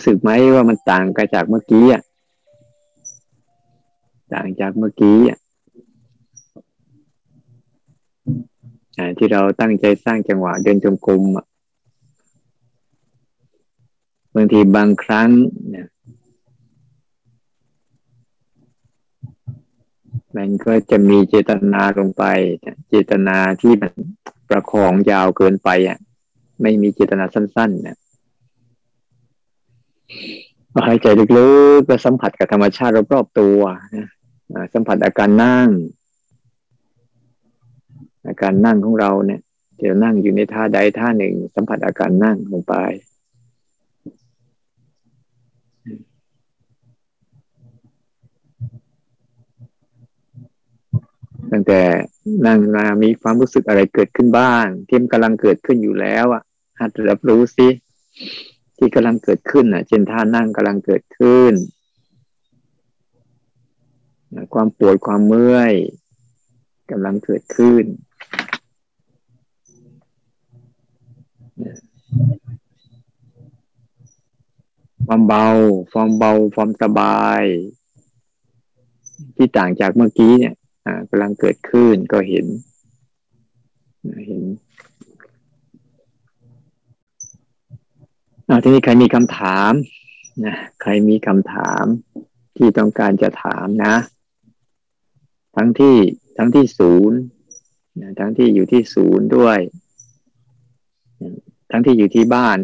รู้สึกไหมว่ามันต่างกันจากเมื่อกี้อะต่างจากเมื่อกี้อะที่เราตั้งใจสร้างจังหวะเดินจงกรมอะบางทีบางครั้งเนี่ยมันก็จะมีเจตนาลงไป เจตนาที่มันประคองยาวเกินไปอะ ไม่มีเจตนาสั้นๆเนี่ย หายใจลึกๆก็สัมผัสกับธรรมชาติรอบๆตัวนะสัมผัสอาการนั่ง อาการนั่งของเราเนี่ยเดี๋ยวนั่งอยู่ในท่าใดท่าหนึ่ง สัมผัสอาการนั่งลงไปตั้งแต่นั่งมามีความรู้สึกอะไรเกิดขึ้นบ้างที่มันกำลังเกิดขึ้นอยู่แล้วอะหัดรับรู้สิ ที่กำลังเกิดขึ้นอะ เช่นท่านั่งกำลังเกิดขึ้น ความปวดความเมื่อยกำลังเกิดขึ้น ความเบา ความเบา ความสบาย ที่ต่างจากเมื่อกี้เนี่ยกำลังเกิดขึ้นก็เห็น เห็น อาทีนี้ใครมีคำถามนะใครมีคำถามที่ต้องการจะถามนะ ทั้งที่ทั้งที่ศูนย์ทั้งที่อยู่ที่ศูนย์ด้วย ทั้งที่อยู่ที่บ้าน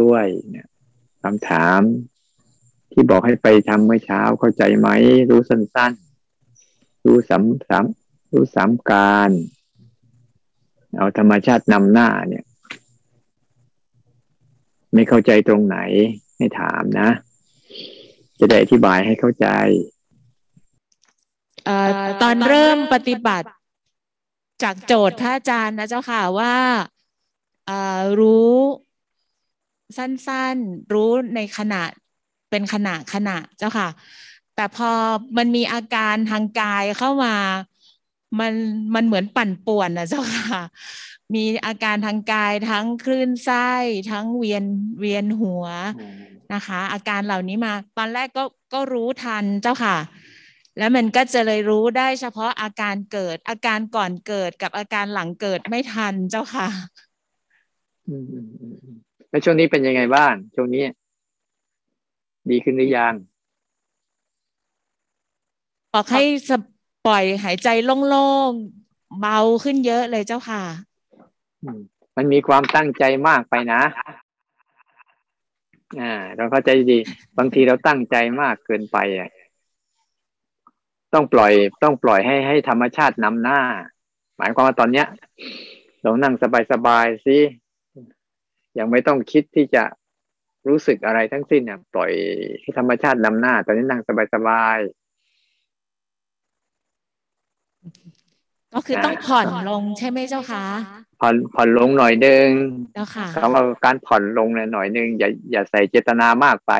ด้วยนะคำถามที่บอกให้ไปทำเมื่อเช้าเข้าใจไหม รู้สั้นๆ รู้สามสามรู้สามการ เอาธรรมชาตินำหน้าเนี่ย ไม่เข้าใจตรงไหนให้ถามนะ จะได้อธิบายให้เข้าใจอตอนเริ่มปฏิบัติ จากโจทย์พระอาจารย์นะเจ้าค่ะว่ารู้สั้นๆ รู้ในขณะเป็นขณะขณะเจ้าค่ะ แต่พอมันมีอาการทางกายเข้ามา มันมันเหมือนปั่นป่วนนะเจ้าค่ะ มีอาการทางกายทั้งคลื่นไส้ทั้งเวียนเวียนหัวนะคะ อาการเหล่านี้มาตอนแรกก็ก็รู้ทันเจ้าค่ะ แล้วมันก็จะเลยรู้ได้เฉพาะอาการเกิด อาการก่อนเกิดกับอาการหลังเกิดไม่ทันเจ้าค่ะแล้วช่วงนี้เป็นยังไงบ้างช่วงนี้ ดีขึ้นหรือยังบอกให้ ปล่อยหายใจโล่งๆเบาขึ้นเยอะเลยเจ้าค่ะ มันมีความตั้งใจมากไปนะอ่า เราเข้าใจดี บางทีเราตั้งใจมากเกินไปอะต้องปล่อยต้องปล่อยให้ให้ธรรมชาตินำหน้า หมายความว่าตอนเนี้ยเรานั่งสบายๆสิยังไม่ต้องคิดที่จะรู้สึกอะไรทั้งสิ้นเนี่ยปล่อยให้ธรรมชาตินำหน้า ตอนนี้นั่งสบายๆ ก็คือต้องผ่อนลงใช่ไหมเจ้าคะผ่อนผ่อนลงหน่อยนึงเจ้าค่ะคำว่าการผ่อนลงหน่อยนึงอย่าอย่าใส่เจตนามากไป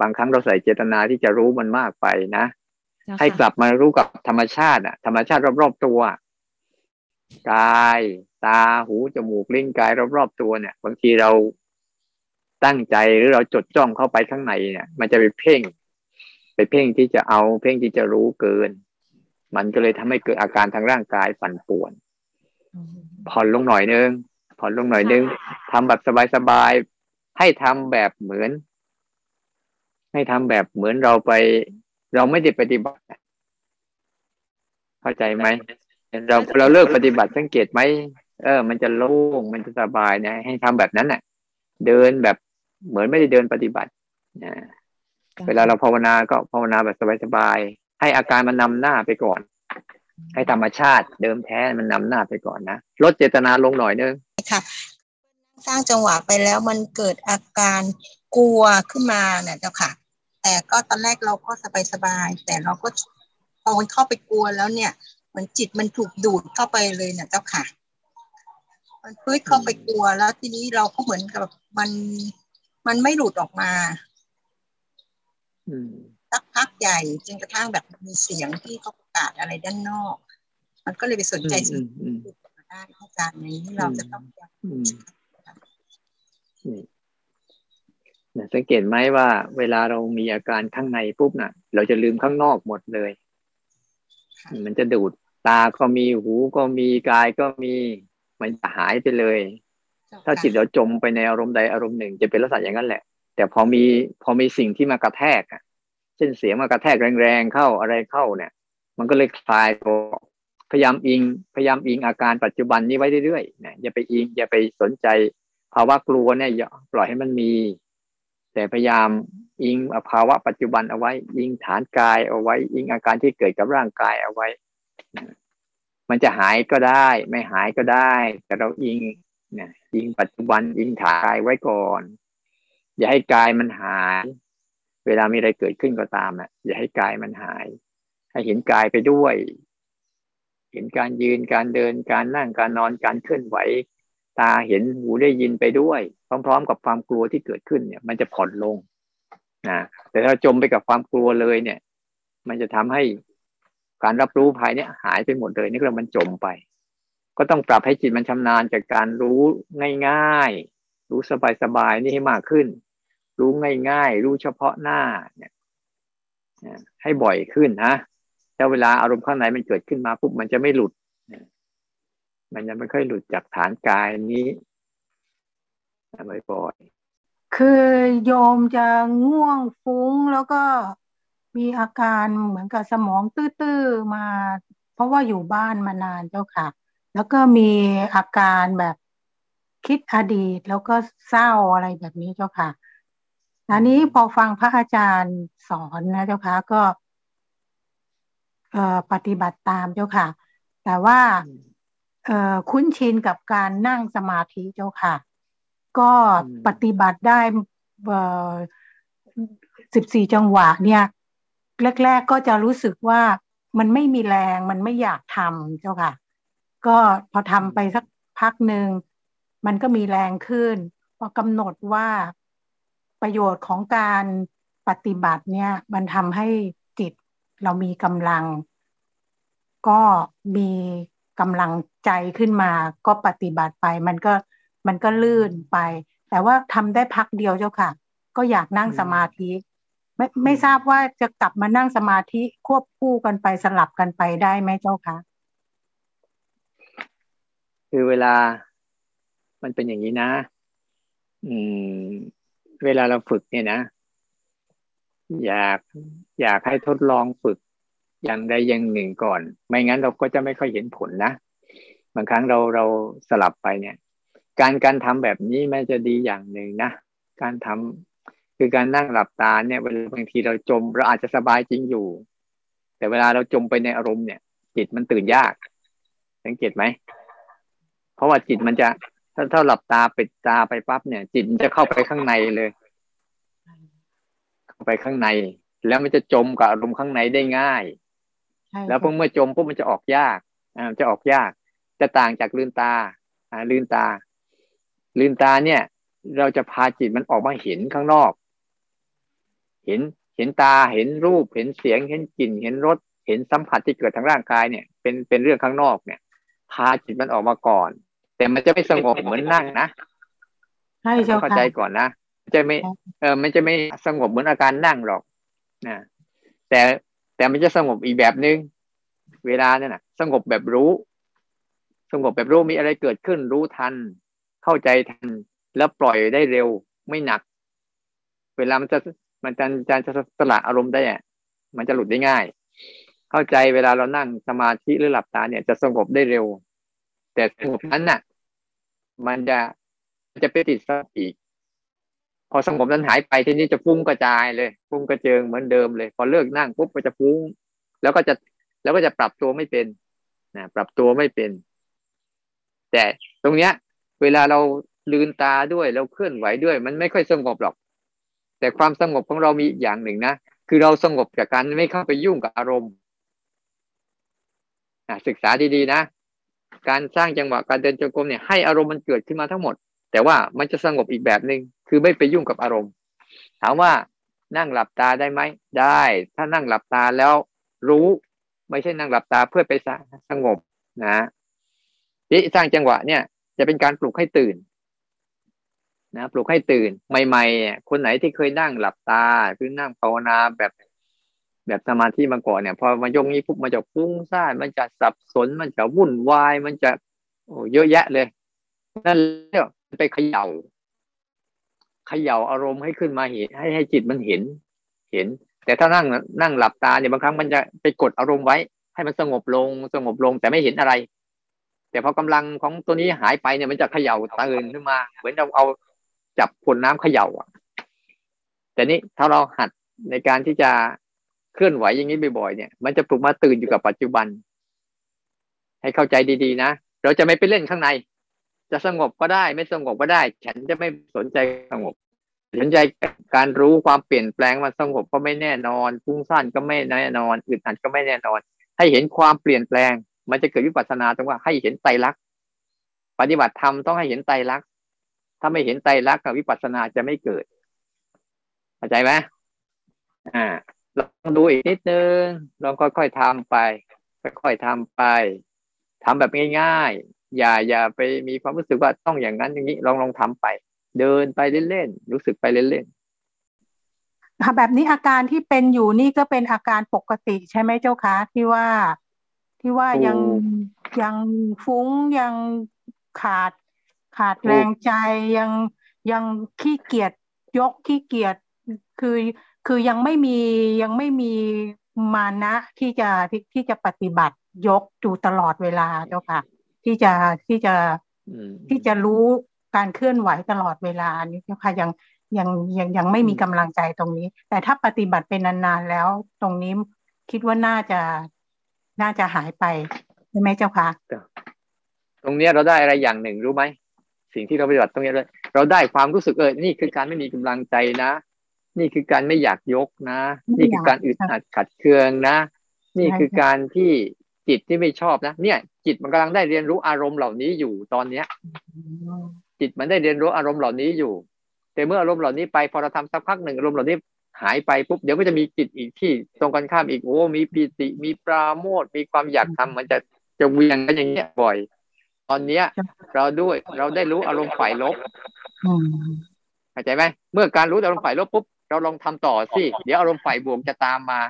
บางครั้งเราใส่เจตนาที่จะรู้มันมากไปนะให้กลับมารู้กับธรรมชาติอะธรรมชาติรอบๆตัวกายตาหูจมูกลิ้นกายรอบๆตัวเนี่ย บางทีเราตั้งใจหรือเราจดจ้องเข้าไปข้างในเนี่ย มันจะไปเพ่ง ไปเพ่งที่จะเอาเพ่งที่จะรู้เกิน มันก็เลยทำให้เกิดอาการทางร่างกายปั่นป่วน ผ่อนลงหน่อยนึง ผ่อนลงหน่อยนึงทำแบบสบายๆ ให้ทำแบบเหมือน ให้ทำแบบเหมือนเราไป เราไม่ได้ปฏิบัติ เข้าใจไหม เราเราเลิกปฏิบัติสังเกตไหม เออ มันจะโล่ง มันจะสบายนะ ให้ทำแบบนั้นน่ะ เดินแบบเหมือนไม่ได้เดินปฏิบัตินะเวลาเราภาวนาก็ภาวนาแบบสบาย ให้อาการมันนำหน้าไปก่อน ให้ธรรมชาติเดิมแท้มันนำหน้าไปก่อนนะลดเจตนาลงหน่อยนึงค่ะ สร้างจังหวะไปแล้วมันเกิดอาการกลัวขึ้นมาเนี่ยเจ้าค่ะ แต่ก็ตอนแรกเราก็สบายสบายแต่เราก็พอมันเข้าไปกลัวแล้วเนี่ยเหมือนจิตมันถูกดูดเข้าไปเลยเนี่ยเจ้าค่ะ มันพื้นเข้าไปกลัวแล้วทีนี้เราก็เหมือนกับมันมันไม่หลุดออกมา อืม สักพักใหญ่จนกระทั่งแบบมีเสียงที่เขาประกาศอะไรด้านนอก มันก็เลยไปสนใจสิ่งที่มาได้อาจารย์นี้เราจะต้องสังเกตไหมว่า เวลาเรามีอาการข้างในปุ๊บน่ะ เราจะลืมข้างนอกหมดเลย มันจะดูดตาก็มีหูก็มีกายก็มีมันจะหายไปเลย ถ้าจิตเราจมไปในอารมณ์ใดอารมณ์หนึ่ง จะเป็นลักษณะอย่างนั้นแหละ แต่พอมีพอมีสิ่งที่มากระแทกอะ เช่นเสียงมากระแทกแรงๆเข้าอะไรเข้าเนี่ย มันก็เลยคลายตัวพยายามอิงพยายามอิงอาการปัจจุบันนี้ไว้เรื่อยๆนะอย่าไปอิงอย่าไปสนใจภาวะกลัวเนี่ยอย่าปล่อยให้มันมี แต่พยายามอิงภาวะปัจจุบันเอาไว้ อิงฐานกายเอาไว้ อิงอาการที่เกิดกับร่างกายเอาไว้ มันจะหายก็ได้ ไม่หายก็ได้ แต่เราอิงนะอิงปัจจุบันอิงฐานกายไว้ก่อน อย่าให้กายมันหาย เวลามีอะไรเกิดขึ้นก็ตามอะอย่าให้กายมันหาย ให้เห็นกายไปด้วย เห็นการยืนการเดินการนั่งการนอนการเคลื่อนไหว ตาเห็นหูได้ยินไปด้วย พร้อม ๆ กับความกลัวที่เกิดขึ้นเนี่ย มันจะผ่อนลงนะแต่ถ้าจมไปกับความกลัวเลยเนี่ย มันจะทำให้การรับรู้ภายเนี้ยหายไปหมดเลยนี่ก็มันจมไป ก็ต้องปรับให้จิตมันชำนาญจากการรู้ง่าย ๆ รู้สบายๆนี่ให้มากขึ้น รู้ง่ายๆ รู้เฉพาะหน้าเนี่ยให้บ่อยขึ้นนะแล้วเวลาอารมณ์ข้างในมันเกิดขึ้นมาปุ๊บมันจะไม่หลุด มันจะไม่ค่อยหลุดจากฐานกายนี้บ่อยๆคือโยมจะง่วงฟุ้งแล้วก็มีอาการเหมือนกับสมองตื้อๆมา เพราะว่าอยู่บ้านมานานเจ้าค่ะ แล้วก็มีอาการแบบคิดอดีตแล้วก็เศร้าอะไรแบบนี้เจ้าค่ะ อันนี้พอฟังพระอาจารย์สอนนะเจ้าค่ะก็เอ่อปฏิบัติตามเจ้าค่ะ แต่ว่าเอ่อคุ้นชินกับการนั่งสมาธิเจ้าค่ะ ก็ปฏิบัติได้เอ่อสิบสี่จังหวะเนี่ย แรก ๆก็จะรู้สึกว่ามันไม่มีแรงมันไม่อยากทำเจ้าค่ะ ก็พอทำไปสักพักหนึ่งมันก็มีแรงขึ้น พอกำหนดว่า ประโยชน์ของการปฏิบัติเนี่ยมันทำให้จิตเรามีกำลัง ก็มีกำลังใจขึ้นมา ก็ปฏิบัติไป มันก็มันก็ลื่นไป แต่ว่าทำได้พักเดียวเจ้าค่ะ ก็อยากนั่งสมาธิ ไม่ไม่ทราบว่าจะกลับมานั่งสมาธิควบคู่กันไปสลับกันไปได้ไหมเจ้าคะคือเวลามันเป็นอย่างนี้นะ อืม เวลาเราฝึกเนี่ยนะ อยากอยากให้ทดลองฝึกอย่างใดอย่างหนึ่งก่อน ไม่งั้นเราก็จะไม่ค่อยเห็นผลนะ บางครั้งเราเราสลับไปเนี่ย การการทำแบบนี้มันจะดีอย่างหนึ่งนะ การทำคือการนั่งหลับตาเนี่ยเวลาบางทีเราจมเราอาจจะสบายจริงอยู่ แต่เวลาเราจมไปในอารมณ์เนี่ย จิตมันตื่นยาก สังเกตไหม เพราะว่าจิตมันจะ ถ้าถ้าหลับตาปิดตาไปปั๊บเนี่ย จิตมันจะเข้าไปข้างในเลย เข้าไปข้างใน แล้วมันจะจมกับอารมณ์ข้างในได้ง่าย แล้วพอเมื่อจมปุ๊บมันจะออกยากอ่าจะออกยาก จะต่างจากลืมตา อ่า ลืมตา ลืมตาเนี่ย เราจะพาจิตมันออกมาเห็นข้างนอก เห็นเห็นตาเห็นรูปเห็นเสียงเห็นกลิ่นเห็นรสเห็นสัมผัสที่เกิดทางร่างกายเนี่ย เป็นเป็นเรื่องข้างนอกเนี่ย พาจิตมันออกมาก่อน แต่มันจะไม่สงบเหมือนนั่งนะใช่เจ้าเข้าใจก่อนนะจะไม่ เออมันจะไม่สงบเหมือนอาการนั่งหรอกนะแต่แต่มันจะสงบอีกแบบนึง เวลาเนี่ยนะสงบแบบรู้ สงบแบบรู้มีอะไรเกิดขึ้นรู้ทัน เข้าใจทัน แล้วปล่อยได้เร็วไม่หนัก เวลามันจะมันจะจะจะสละอารมณ์ได้อะมันจะหลุดได้ง่าย เข้าใจเวลาเรานั่งสมาธิหรือหลับตาเนี่ยจะสงบได้เร็ว แต่สงบนั้นน่ะ มันจะจะไปติดซับอีก พอสงบนั้นหายไปทีนี้จะฟุ้งกระจายเลยฟุ้งกระเจิงเหมือนเดิมเลย พอเลิกนั่งปุ๊บก็จะฟุ้ง แล้วก็จะแล้วก็จะปรับตัวไม่เป็นนะปรับตัวไม่เป็น แต่ตรงเนี้ย เวลาเราลืนตาด้วยเราเคลื่อนไหวด้วย มันไม่ค่อยสงบหรอก แต่ความสงบของเรามีอีกอย่างหนึ่งนะคือเราสงบจากการไม่เข้าไปยุ่งกับอารมณ์ศึกษาดีๆนะ การสร้างจังหวะการเดินจงกรมเนี่ยให้อารมณ์มันเกิดขึ้นมาทั้งหมด แต่ว่ามันจะสงบอีกแบบหนึ่งคือไม่ไปยุ่งกับอารมณ์ ถามว่านั่งหลับตาได้ไหมได้ ถ้านั่งหลับตาแล้วรู้ไม่ใช่นั่งหลับตาเพื่อไปสงบนะที่สร้างจังหวะเนี่ย จะเป็นการปลุกให้ตื่น นะปลุกให้ตื่น ใหม่ๆคนไหนที่เคยนั่งหลับตา คือนั่งภาวนาแบบ แบบสมาธิมาก่อนเนี่ย พอมายกนี้ปุ๊บมันจะฟุ้งซ่านมันจะสับสน มันจะวุ่นวาย มันจะ โอ้เยอะแยะเลย นั่นเรียกไปเขย่าเขย่าอารมณ์ให้ขึ้นมาเห็นให้ให้จิตมันเห็น เห็น แต่ถ้านั่งนั่งหลับตาเนี่ยบางครั้งมันจะไปกดอารมณ์ไว้ ให้มันสงบลงสงบลงแต่ไม่เห็นอะไร แต่พอกำลังของตัวนี้หายไปเนี่ยมันจะเขย่าตื่นขึ้นมา เหมือนเราเอาจับขวดน้ำเขย่าอะ แต่นี้ถ้าเราหัดในการที่จะ เคลื่อนไหวอย่างนี้บ่อยๆเนี่ย มันจะปลุกมาตื่นอยู่กับปัจจุบัน ให้เข้าใจดีๆนะเราจะไม่ไปเล่นข้างใน จะสงบก็ได้ไม่สงบก็ได้ ฉันจะไม่สนใจสงบสนใจการรู้ความเปลี่ยนแปลงมันสงบก็ไม่แน่นอนฟุ้งซ่านก็ไม่แน่นอนอึดอัดก็ไม่แน่นอน ให้เห็นความเปลี่ยนแปลง มันจะเกิดวิปัสสนาตรงว่าให้เห็นไตรลักษณ์ปฏิบัติธรรมต้องให้เห็นไตรลักษณ์ถ้าไม่เห็นไตรลักษณ์กับวิปัสสนาจะไม่เกิดเข้าใจไหมอ่า ลองดูอีกนิดนึงลองค่อยๆทำไป ค่อยๆทำไปทำแบบง่ายอย่าอย่าไปมีความรู้สึกว่าต้องอย่างนั้นอย่างนี้ ลองลองทำไป เดินไปเล่นๆรู้สึกไปเล่นๆแบบนี้อาการที่เป็นอยู่นี่ก็เป็นอาการปกติใช่ไหมเจ้าคะที่ว่าที่ว่ายังยังฟุ้งยังขาดขาดแรงใจยังยังขี้เกียจยกขี้เกียจคือ คือยังไม่มียังไม่มีมานะที่จะที่ที่จะปฏิบัติยกอยู่ตลอดเวลาเจ้าค่ะ ที่จะที่จะที่จะรู้การเคลื่อนไหวตลอดเวลานี้นะคะยังยังยังยังไม่มีกำลังใจตรงนี้ แต่ถ้าปฏิบัติเป็นนานๆแล้ว ตรงนี้คิดว่าน่าจะน่าจะหายไปใช่ไหมเจ้าคะตรงนี้เราได้อะไรอย่างหนึ่งรู้ไหมสิ่งที่เราปฏิบัติตรงนี้เลยเราได้ความรู้สึกเออนี่คือการไม่มีกำลังใจนะ นี่คือการไม่อยากยกนะ นี่คือการอึดอัดขัดเคืองนะ นี่คือการที่จิตที่ไม่ชอบนะ เนี่ย จิตมันกำลังได้เรียนรู้อารมณ์เหล่านี้อยู่ตอนเนี้ย จิตมันได้เรียนรู้อารมณ์เหล่านี้อยู่ แต่เมื่ออารมณ์เหล่านี้ไปพอเราทำสักพักหนึ่งอารมณ์เหล่านี้หายไปปุ๊บเดี๋ยวก็จะมีจิตอีกที่ ตรงกันข้ามอีกโอ้มีปีติมีปราโมทมีความอยากทำมันจะจะเวียงกันอย่างเงี้ยบ่อย ตอนเนี้ย เราด้วยเราได้รู้อารมณ์ฝ่ายลบเข้าใจไหมเมื่อการรู้อารมณ์ฝ่ายลบปุ๊บ เราลองทำต่อสิ เดี๋ยวอารมณ์ฝ่ายบวกจะตามมา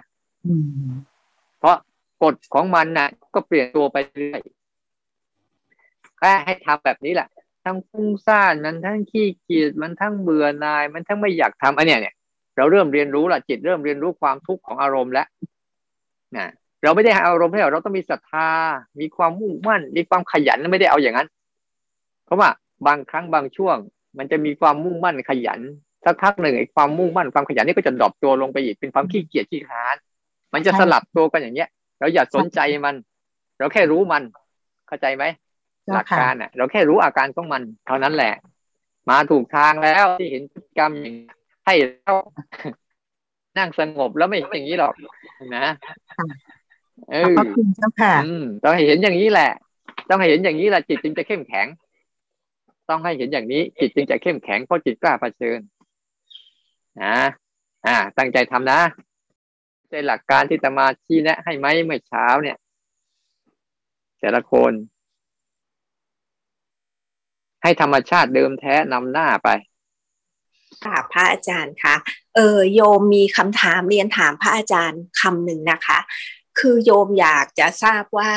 เพราะกฎของมันนะก็เปลี่ยนตัวไปเรื่อยแค่ให้ทำแบบนี้แหละ ทั้งฟุ้งซ่านมันทั้งขี้เกียจมันทั้งเบื่อหน่าย มันทั้งไม่อยากทำอันเนี้ยเนี่ยเราเริ่มเรียนรู้ละจิตเริ่มเรียนรู้ความทุกข์ของอารมณ์แล้วนะเราไม่ได้ให้อารมณ์ให้เราเราต้องมีศรัทธา มีความมุ่งมั่น มีความขยันไม่ได้เอาอย่างนั้น เพราะว่าบางครั้งบางช่วง มันจะมีความมุ่งมั่นขยัน สักพักหนึ่งไอ้ความมุ่งมั่นความขยันนี่ก็จะดรอปตัวลงไปอีกเป็นความขี้เกียจขี้ค้าน มันจะสลับตัวกันอย่างเงี้ย เราอย่าสนใจมัน เราแค่รู้มัน เข้าใจไหมหลักการอะ เราแค่รู้อาการของมัน เท่านั้นแหละ มาถูกทางแล้วที่เห็นพฤติกรรมอย่างให้เรานั่งสงบแล้วไม่อย่างนี้หรอกนะเออต้องให้เห็นอย่างนี้แหละ ต้องให้เห็นอย่างนี้แหละจิตจึงจะเข้มแข็ง ต้องให้เห็นอย่างนี้ จิตจึงจะเข้มแข็งเพราะจิตกล้าเผชิญ นะอ่า ตั้งใจทำนะใจหลักการที่ตมาชี้แนะ ให้ไหมเมื่อเช้าเนี่ย แต่ละคน ให้ธรรมชาติเดิมแท้นำหน้าไปค่ะพระอาจารย์คะเออโยมมีคำถามเรียนถามพระอาจารย์คำหนึ่งนะคะ คือโยมอยากจะทราบว่า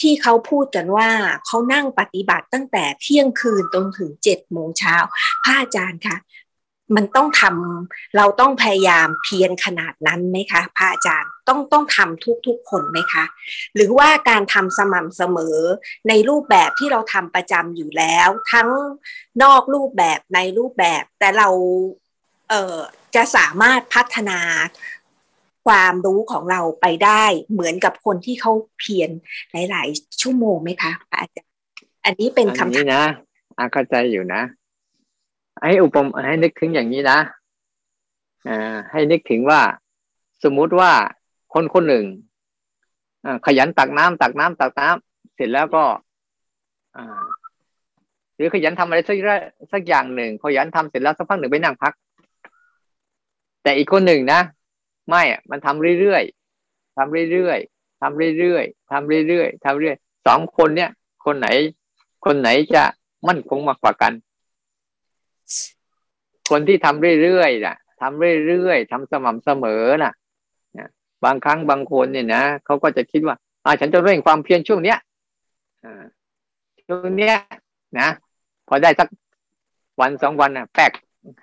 ที่เขาพูดกันว่าเขานั่งปฏิบัติตั้งแต่เที่ยงคืนจนถึงเจ็ดโมงเช้าพระอาจารย์คะ มันต้องทำเราต้องพยายามเพียรขนาดนั้นไหมคะพระอาจารย์ต้องต้องทำทุกๆคนไหมคะ หรือว่าการทำสม่ำเสมอในรูปแบบที่เราทำประจำอยู่แล้ว ทั้งนอกรูปแบบในรูปแบบ แต่เราเอ่อจะสามารถพัฒนาความรู้ของเราไปได้เหมือนกับคนที่เขาเพียรหลาย ๆ ชั่วโมงไหมคะอาจารย์ อันนี้เป็นคำถามนะอาเข้าใจอยู่นะ ให้อุปมให้นึกถึงอย่างนี้นะอ่าให้นึกถึงว่า สมมุติว่าคนคนหนึ่งขยันตักน้ำตักน้ำตักน้ำเสร็จแล้วก็หรือขยันทำอะไรสักสักอย่างหนึ่งขยันทำเสร็จแล้วสักพักหนึ่งไปนั่งพัก แต่อีกคนหนึ่งนะไม่อะมันทำเรื่อยๆทำเรื่อยๆทำเรื่อยๆทำเรื่อยๆทำเรื่อยสองคนเนี้ยคนไหน คนไหนจะมั่นคงมากกว่ากัน คนที่ทำเรื่อยๆน่ะทำเรื่อยๆทำสม่ำเสมอน่ะบางครั้งบางคนเนี่ยนะเขาก็จะคิดว่า อ่า ฉันจะเร่งความเพียรช่วงเนี้ยอ่าช่วงเนี้ยนะพอได้สักวันสองวันน่ะแปก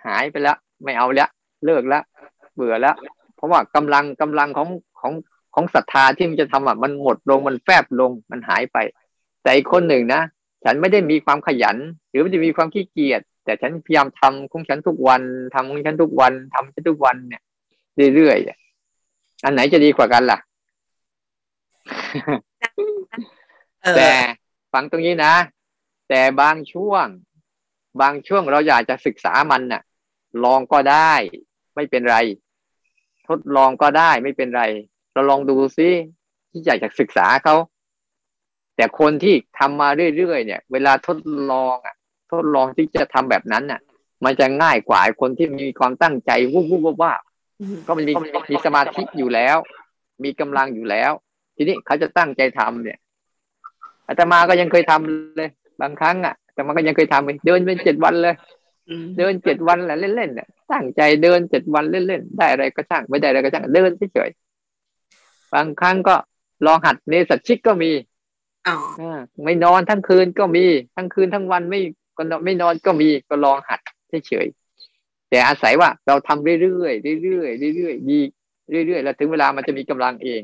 หายไปแล้ว ไม่เอาแล้วเลิกแล้วเบื่อแล้ว เพราะว่ากำลังกำลังของของของศรัทธาที่มันจะทำอะมันหมดลงมันแฟบลงมันหายไป แต่อีกคนหนึ่งนะฉันไม่ได้มีความขยัน หรือไม่ได้มีความขี้เกียจ แต่ฉันพยายามทำของฉันทุกวันทำของฉันทุกวันทำฉันทุกวันเนี่ยเรื่อยๆอันไหนจะดีกว่ากันล่ะแต่ฟังตรงนี้นะ แต่บางช่วง บางช่วงเราอยากจะศึกษามันน่ะ ลองก็ได้ ไม่เป็นไร ทดลองก็ได้ไม่เป็นไร เราลองดูซิที่อยากจะศึกษาเขาแต่คนที่ทำมาเรื่อยๆเนี่ย เวลาทดลองอะ ทดลองที่จะทำแบบนั้นน่ะ มันจะง่ายกว่าคนที่มีความตั้งใจวุบวุบว่าก็มันมีมีสมาธิอยู่แล้ว มีกำลังอยู่แล้ว ทีนี้เขาจะตั้งใจทำเนี่ยอาตมาก็ยังเคยทำเลย บางครั้งอะแต่มันก็ยังเคยทำเดินเป็นเจ็ดวันเลยเดินเจ็ดวันแหละเล่นๆเนี่ยตั้งใจเดินเจ็ดวันเล่นๆได้อะไรก็ช่างไม่ได้อะไรก็ช่างเดินเฉยๆบางครั้งก็ลองหัดเนสัชิกก็มีอไม่นอนทั้งคืนก็มีทั้งคืนทั้งวันไม่ ก็ไม่นอนก็มีก็ลองหัดเฉยๆแต่อาศัยว่าเราทำเรื่อยๆเรื่อยๆเรื่อยๆดีเรื่อยๆแล้วถึงเวลามันจะมีกำลังเอง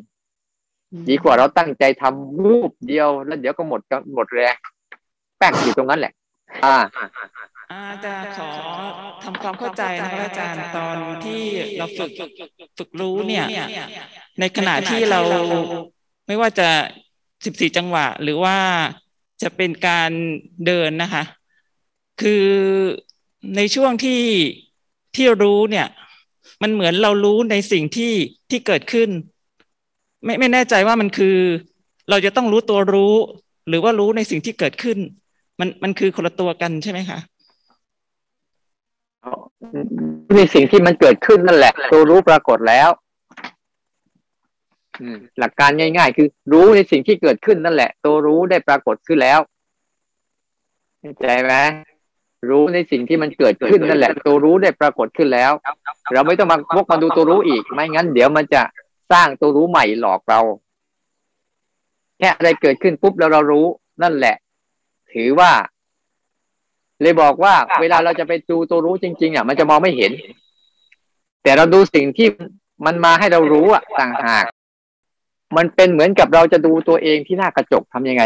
ดีกว่าเราตั้งใจทำรูปเดียวแล้วเดี๋ยวก็หมดหมดแรงแป้งอยู่ตรงนั้นแหละ อ่าอาจารย์ขอทำความเข้าใจนะครับอาจารย์ตอนที่เราฝึกฝึกรู้เนี่ย ในขณะที่เราไม่ว่าจะสิบสี่จังหวะ หรือว่าจะเป็นการเดินนะคะ คือในช่วงที่ที่รู้เนี่ย มันเหมือนเรารู้ในสิ่งที่ที่เกิดขึ้น ไม่ไม่แน่ใจว่ามันคือ เราจะต้องรู้ตัวรู้ หรือว่ารู้ในสิ่งที่เกิดขึ้น มันมันคือคนละตัวกันใช่ไหมคะในสิ่งที่มันเกิดขึ้นนั่นแหละตัวรู้ปรากฏแล้วหลักการง่าย ๆ คือรู้ในสิ่งที่เกิดขึ้นนั่นแหละ ตัวรู้ได้ปรากฏขึ้นแล้วเข้าใจไหม รู้ในสิ่งที่มันเกิดขึ้นนั่นแหละ ตัวรู้ได้ปรากฏขึ้นแล้ว เราไม่ต้องมาวกมาดูตัวรู้อีก ไม่งั้น เดี๋ยวมันจะสร้างตัวรู้ใหม่หลอกเรา แค่อะไรเกิดขึ้นปุ๊บแล้วเรารู้นั่นแหละ ถือว่า เลยบอกว่า เวลาเราจะไปดูตัวรู้จริง ๆ อะ มันจะมองไม่เห็น แต่เราดูสิ่งที่มันมาให้เรารู้อะต่างหาก มันเป็นเหมือนกับเราจะดูตัวเองที่หน้ากระจกทำยังไง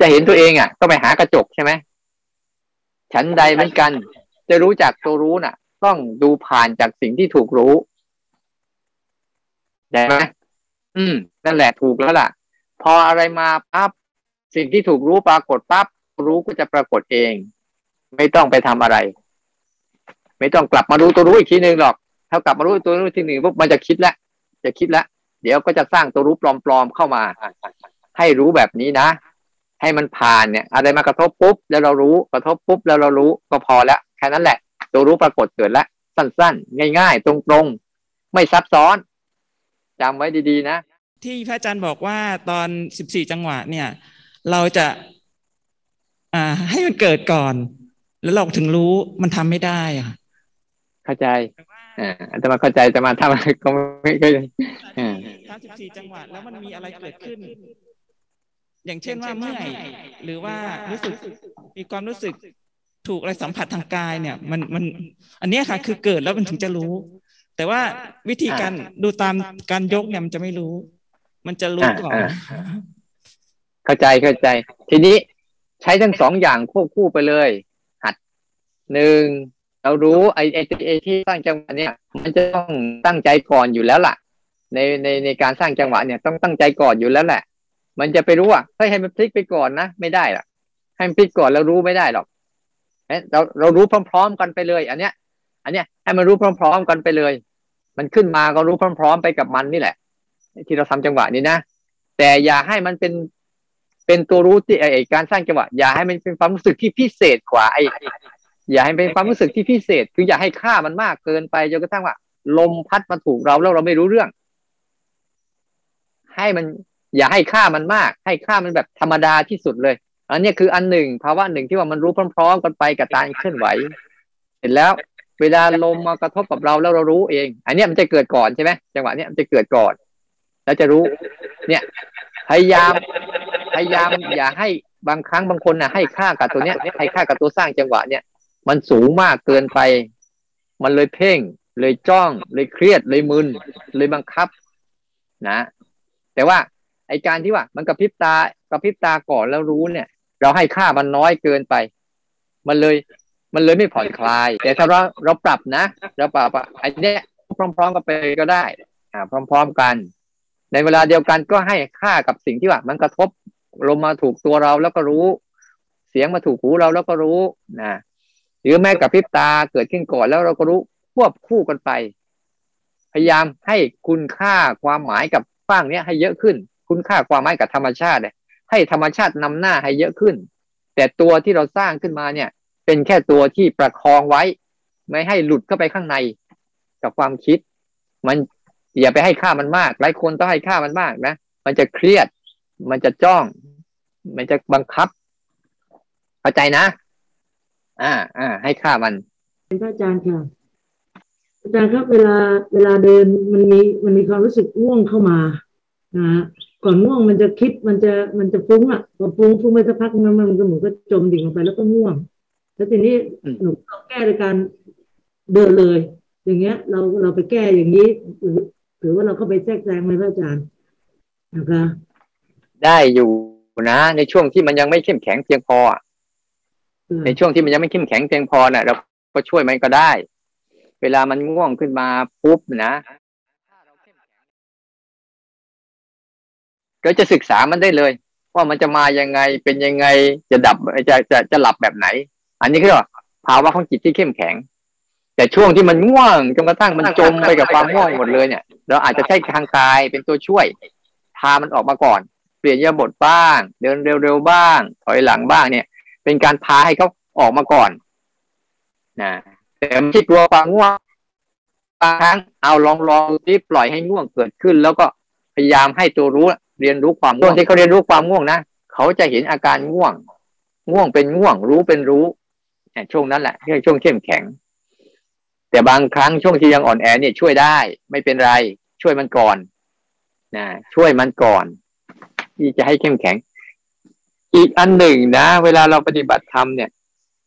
จะเห็นตัวเองอะ ก็ไปหากระจกใช่ไหม ฉันใดเหมือนกัน จะรู้จักตัวรู้น่ะ ต้องดูผ่านจากสิ่งที่ถูกรู้ได้ไหมอืม นั่นแหละถูกแล้วล่ะ พออะไรมาปั๊บสิ่งที่ถูกรู้ปรากฏปั๊บรู้ก็จะปรากฏเอง ไม่ต้องไปทำอะไร ไม่ต้องกลับมารู้ตัวรู้อีกทีหนึ่งหรอก ถ้ากลับมารู้ตัวรู้ทีหนึ่งปุ๊บมันจะคิดแล้วจะคิดแล้วเดี๋ยวก็จะสร้างตัวรู้ปลอมๆเข้ามา ให้รู้แบบนี้นะ ให้มันผ่านเนี่ย อะไรมากระทบปุ๊บแล้วเรารู้กระทบปุ๊บแล้วเรารู้ก็พอแล้วแค่นั้นแหละ ตัวรู้ปรากฏเกิดแล้วสั้นๆ ง่ายๆ ตรงๆ ไม่ซับซ้อนจำไว้ดีๆนะ ที่พระอาจารย์บอกว่าตอนสิบสี่จังหวะเนี่ย เราจะ อ่า ให้มันเกิดก่อน แล้วเราถึงรู้มันทำไม่ได้อะเข้าใจอ่าแต่มาเข้าใจแต่มาทำก็ไม่เคยสามสิบสี่จังหวะแล้วมันมีอะไรเกิดขึ้น อย่างเช่นว่าเมื่อยหรือว่ารู้สึกมีความรู้สึกถูกอะไรสัมผัสทางกายเนี่ย มันมัน อันนี้ค่ะ คือเกิดแล้วมันถึงจะรู้ แต่ว่าวิธีการดูตามการยกเนี่ยมันจะไม่รู้ มันจะรู้ก่อนเข้าใจเข้าใจ ทีนี้ใช้ทั้งสองอย่างควบคู่ไปเลย หัดหนึ่งเรารู้ไอ้ไอ้ที่สร้างจังหวะเนี่ย มันจะต้องตั้งใจก่อนอยู่แล้วล่ะ ในในในการสร้างจังหวะเนี่ยต้องตั้งใจก่อนอยู่แล้วแหละ มันจะไปรู้ว่าเฮ้ให้มันพลิกไปก่อนนะไม่ได้หรอกให้มันพลิกก่อนแล้วรู้ไม่ได้หรอกเราเรารู้พร้อม ๆ กันไปเลย อันเนี้ย อันเนี้ยให้มันรู้พร้อม ๆ กันไปเลย มันขึ้นมาก็รู้พร้อม ๆ ไปกับมันนี่แหละ ที่เราทำจังหวะนี้นะแต่อย่าให้มันเป็นเป็นตัวรู้ที่ไอการสร้างจังหวะ อย่าให้มันเป็นความรู้สึกที่พิเศษกว่าไออย่าให้เป็นความรู้สึกที่พิเศษ คืออย่าให้ค่ามันมากเกินไปจนกระทั่งว่า ลมพัดมาถูกเราแล้วเราไม่รู้เรื่อง ให้มัน อย่าให้ค่ามันมาก ให้ค่ามันแบบธรรมดาที่สุดเลย อันนี้คืออันหนึ่งภาวะหนึ่งที่ว่ามันรู้พร้อมๆกันไปกับการเคลื่อนไหว เสร็จแล้ว เวลาลมมากระทบกับเราแล้วเรารู้เอง อันนี้มันจะเกิดก่อนใช่ไหมจังหวะนี้มันจะเกิดก่อน แล้วจะรู้ เนี่ย พยายามพยายามอย่าให้บางครั้งบางคนนะให้ค่ากับตัวเนี้ยให้ค่ากับตัวสร้างจังหวะเนี่ย มันสูงมากเกินไป มันเลยเพ่ง เลยจ้อง เลยเครียดเลยมึนเลยบังคับ นะ แต่ว่า ไอการที่ว่า มันกระพริบตากระพริบตาก่อนแล้วรู้เนี่ย เราให้ค่ามันน้อยเกินไป มันเลย มันเลยไม่ผ่อนคลาย แต่ถ้าเราเราปรับนะเราปรับไอ้นี้ยพร้อมๆกันไปก็ได้ อ่า พร้อม ๆกัน ในเวลาเดียวกันก็ให้ค่ากับสิ่งที่ว่า มันกระทบลมมาถูกตัวเราแล้วก็รู้ เสียงมาถูกหูเราแล้วก็รู้นะหรือแม้กับพริบตาเกิดขึ้นก่อนแล้วเราก็รู้ควบคู่กันไป พยายามให้คุณค่าความหมายกับฟังเนี้ยให้เยอะขึ้น คุณค่าความหมายกับธรรมชาติเนี่ยให้ธรรมชาตินำหน้าให้เยอะขึ้น แต่ตัวที่เราสร้างขึ้นมาเนี่ย เป็นแค่ตัวที่ประคองไว้ ไม่ให้หลุดเข้าไปข้างในกับความคิด มันอย่าไปให้ค่ามันมาก หลายคนต้องให้ค่ามันมากนะ มันจะเครียด มันจะจ้อง มันจะบังคับเข้าใจนะ อ่า อ่า ให้ค่ามันเป็นพระอาจารย์ค่ะอาจารย์ครับเวลาเวลาเดินมันมีมันมีความรู้สึกง่วงเข้ามานะ ก่อนง่วงมันจะคิดมันจะมันจะฟุ้งอะพอฟุ้งฟุ้งไปสักพักมันมันก็เหมือนก็จมดิ่งลงไปแล้วก็ง่วง แล้วทีนี้หนูต้องแก้ในการเดินเลย อย่างเงี้ย เราเราไปแก้อย่างนี้หรือหรือว่าเราเข้าไปแทรกแซงไหมพระอาจารย์นะคะได้อยู่นะในช่วงที่มันยังไม่เข้มแข็งเพียงพอในช่วงที่มันยังไม่เข้มแข็งเพียงพอนะ่ะ เราก็ช่วยมันก็ได้ เวลามันง่วงขึ้นมาปุ๊บนะ ก็จะศึกษามันได้เลย ว่ามันจะมายังไงเป็นยังไงจะดับจะจะจะหลับแบบไหน อันนี้คือภาวะของจิตที่เข้มแข็ง แต่ช่วงที่มันง่วงจนกระทั่งมันจมไปกับความง่วงหมดเลยเนี่ย เราอาจจะใช้ทางกายเป็นตัวช่วย พามันออกมาก่อน เปลี่ยนยาบทบ้าง เดินเร็วๆบ้าง ถอยหลังบ้างเนี่ย เป็นการพาให้เขาออกมาก่อนนะแต่ไม่ใช่กลัวความง่วงบางครั้งเอาลองลองที่ปล่อยให้ง่วงเกิดขึ้น แล้วก็พยายามให้ตัวรู้ เรียนรู้ความง่วงที่เขาเรียนรู้ความง่วงนะเขาจะเห็นอาการง่วง ง่วงเป็นง่วง รู้เป็นรู้ช่วงนั้นแหละที่ช่วงเข้มแข็ง แต่บางครั้งช่วงที่ยังอ่อนแอเนี่ยช่วยได้ ไม่เป็นไร ช่วยมันก่อนนะช่วยมันก่อน ที่จะให้เข้มแข็ง อีกอันหนึ่งนะ เวลาเราปฏิบัติธรรมเนี่ย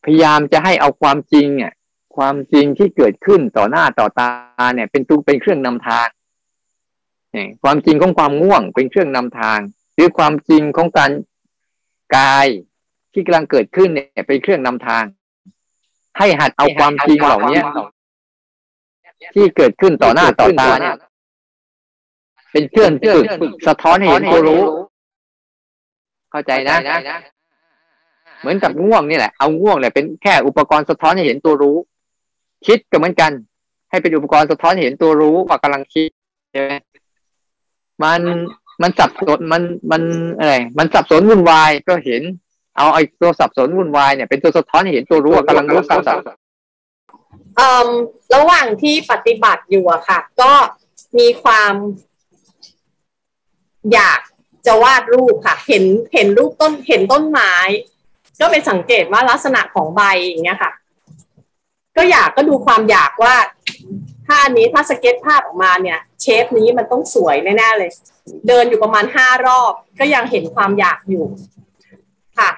พยายามจะให้เอาความจริงเนี่ยความจริงที่เกิดขึ้นต่อหน้าต่อตาเนี่ย เป็นตัวเป็นเครื่องนำทาง ความจริงของความง่วงเป็นเครื่องนำทาง หรือความจริงของการกายที่กำลังเกิดขึ้นเนี่ยเป็นเครื่องนำทาง ให้หัดเอาความจริงเหล่านี้ที่เกิดขึ้นต่อหน้าต่อตาเนี่ยเป็นเครื่องฝึกสะท้อนให้เห็นตัวรู้ เข้าใจนะ เหมือนกับง่วงนี่แหละ เอาง่วงเนี่ยเป็นแค่อุปกรณ์สะท้อนให้เห็นตัวรู้ คิดก็เหมือนกัน ให้เป็นอุปกรณ์สะท้อนเห็นตัวรู้ว่ากำลังคิดใช่ไหม มันมันสับสนมันมันอะไรมันสับสนวุ่นวายก็เห็น เอาไอ้ตัวสับสนวุ่นวายเนี่ยเป็นตัวสะท้อนเห็นตัวรู้ว่ากำลังรู้สับสนระหว่างที่ปฏิบัติอยู่อะค่ะ ก็มีความอยากจะวาดรูปค่ะ เห็นเห็นรูปต้นเห็นต้นไม้ ก็ไปสังเกตว่าลักษณะของใบอย่างเงี้ยค่ะ ก็อยากก็ดูความอยากว่า ถ้าอันนี้ถ้าสเก็ตภาพออกมาเนี่ย เชฟนี้มันต้องสวยแน่ๆเลย เดินอยู่ประมาณห้ารอบ ก็ยังเห็นความอยากอยู่ ค่ะ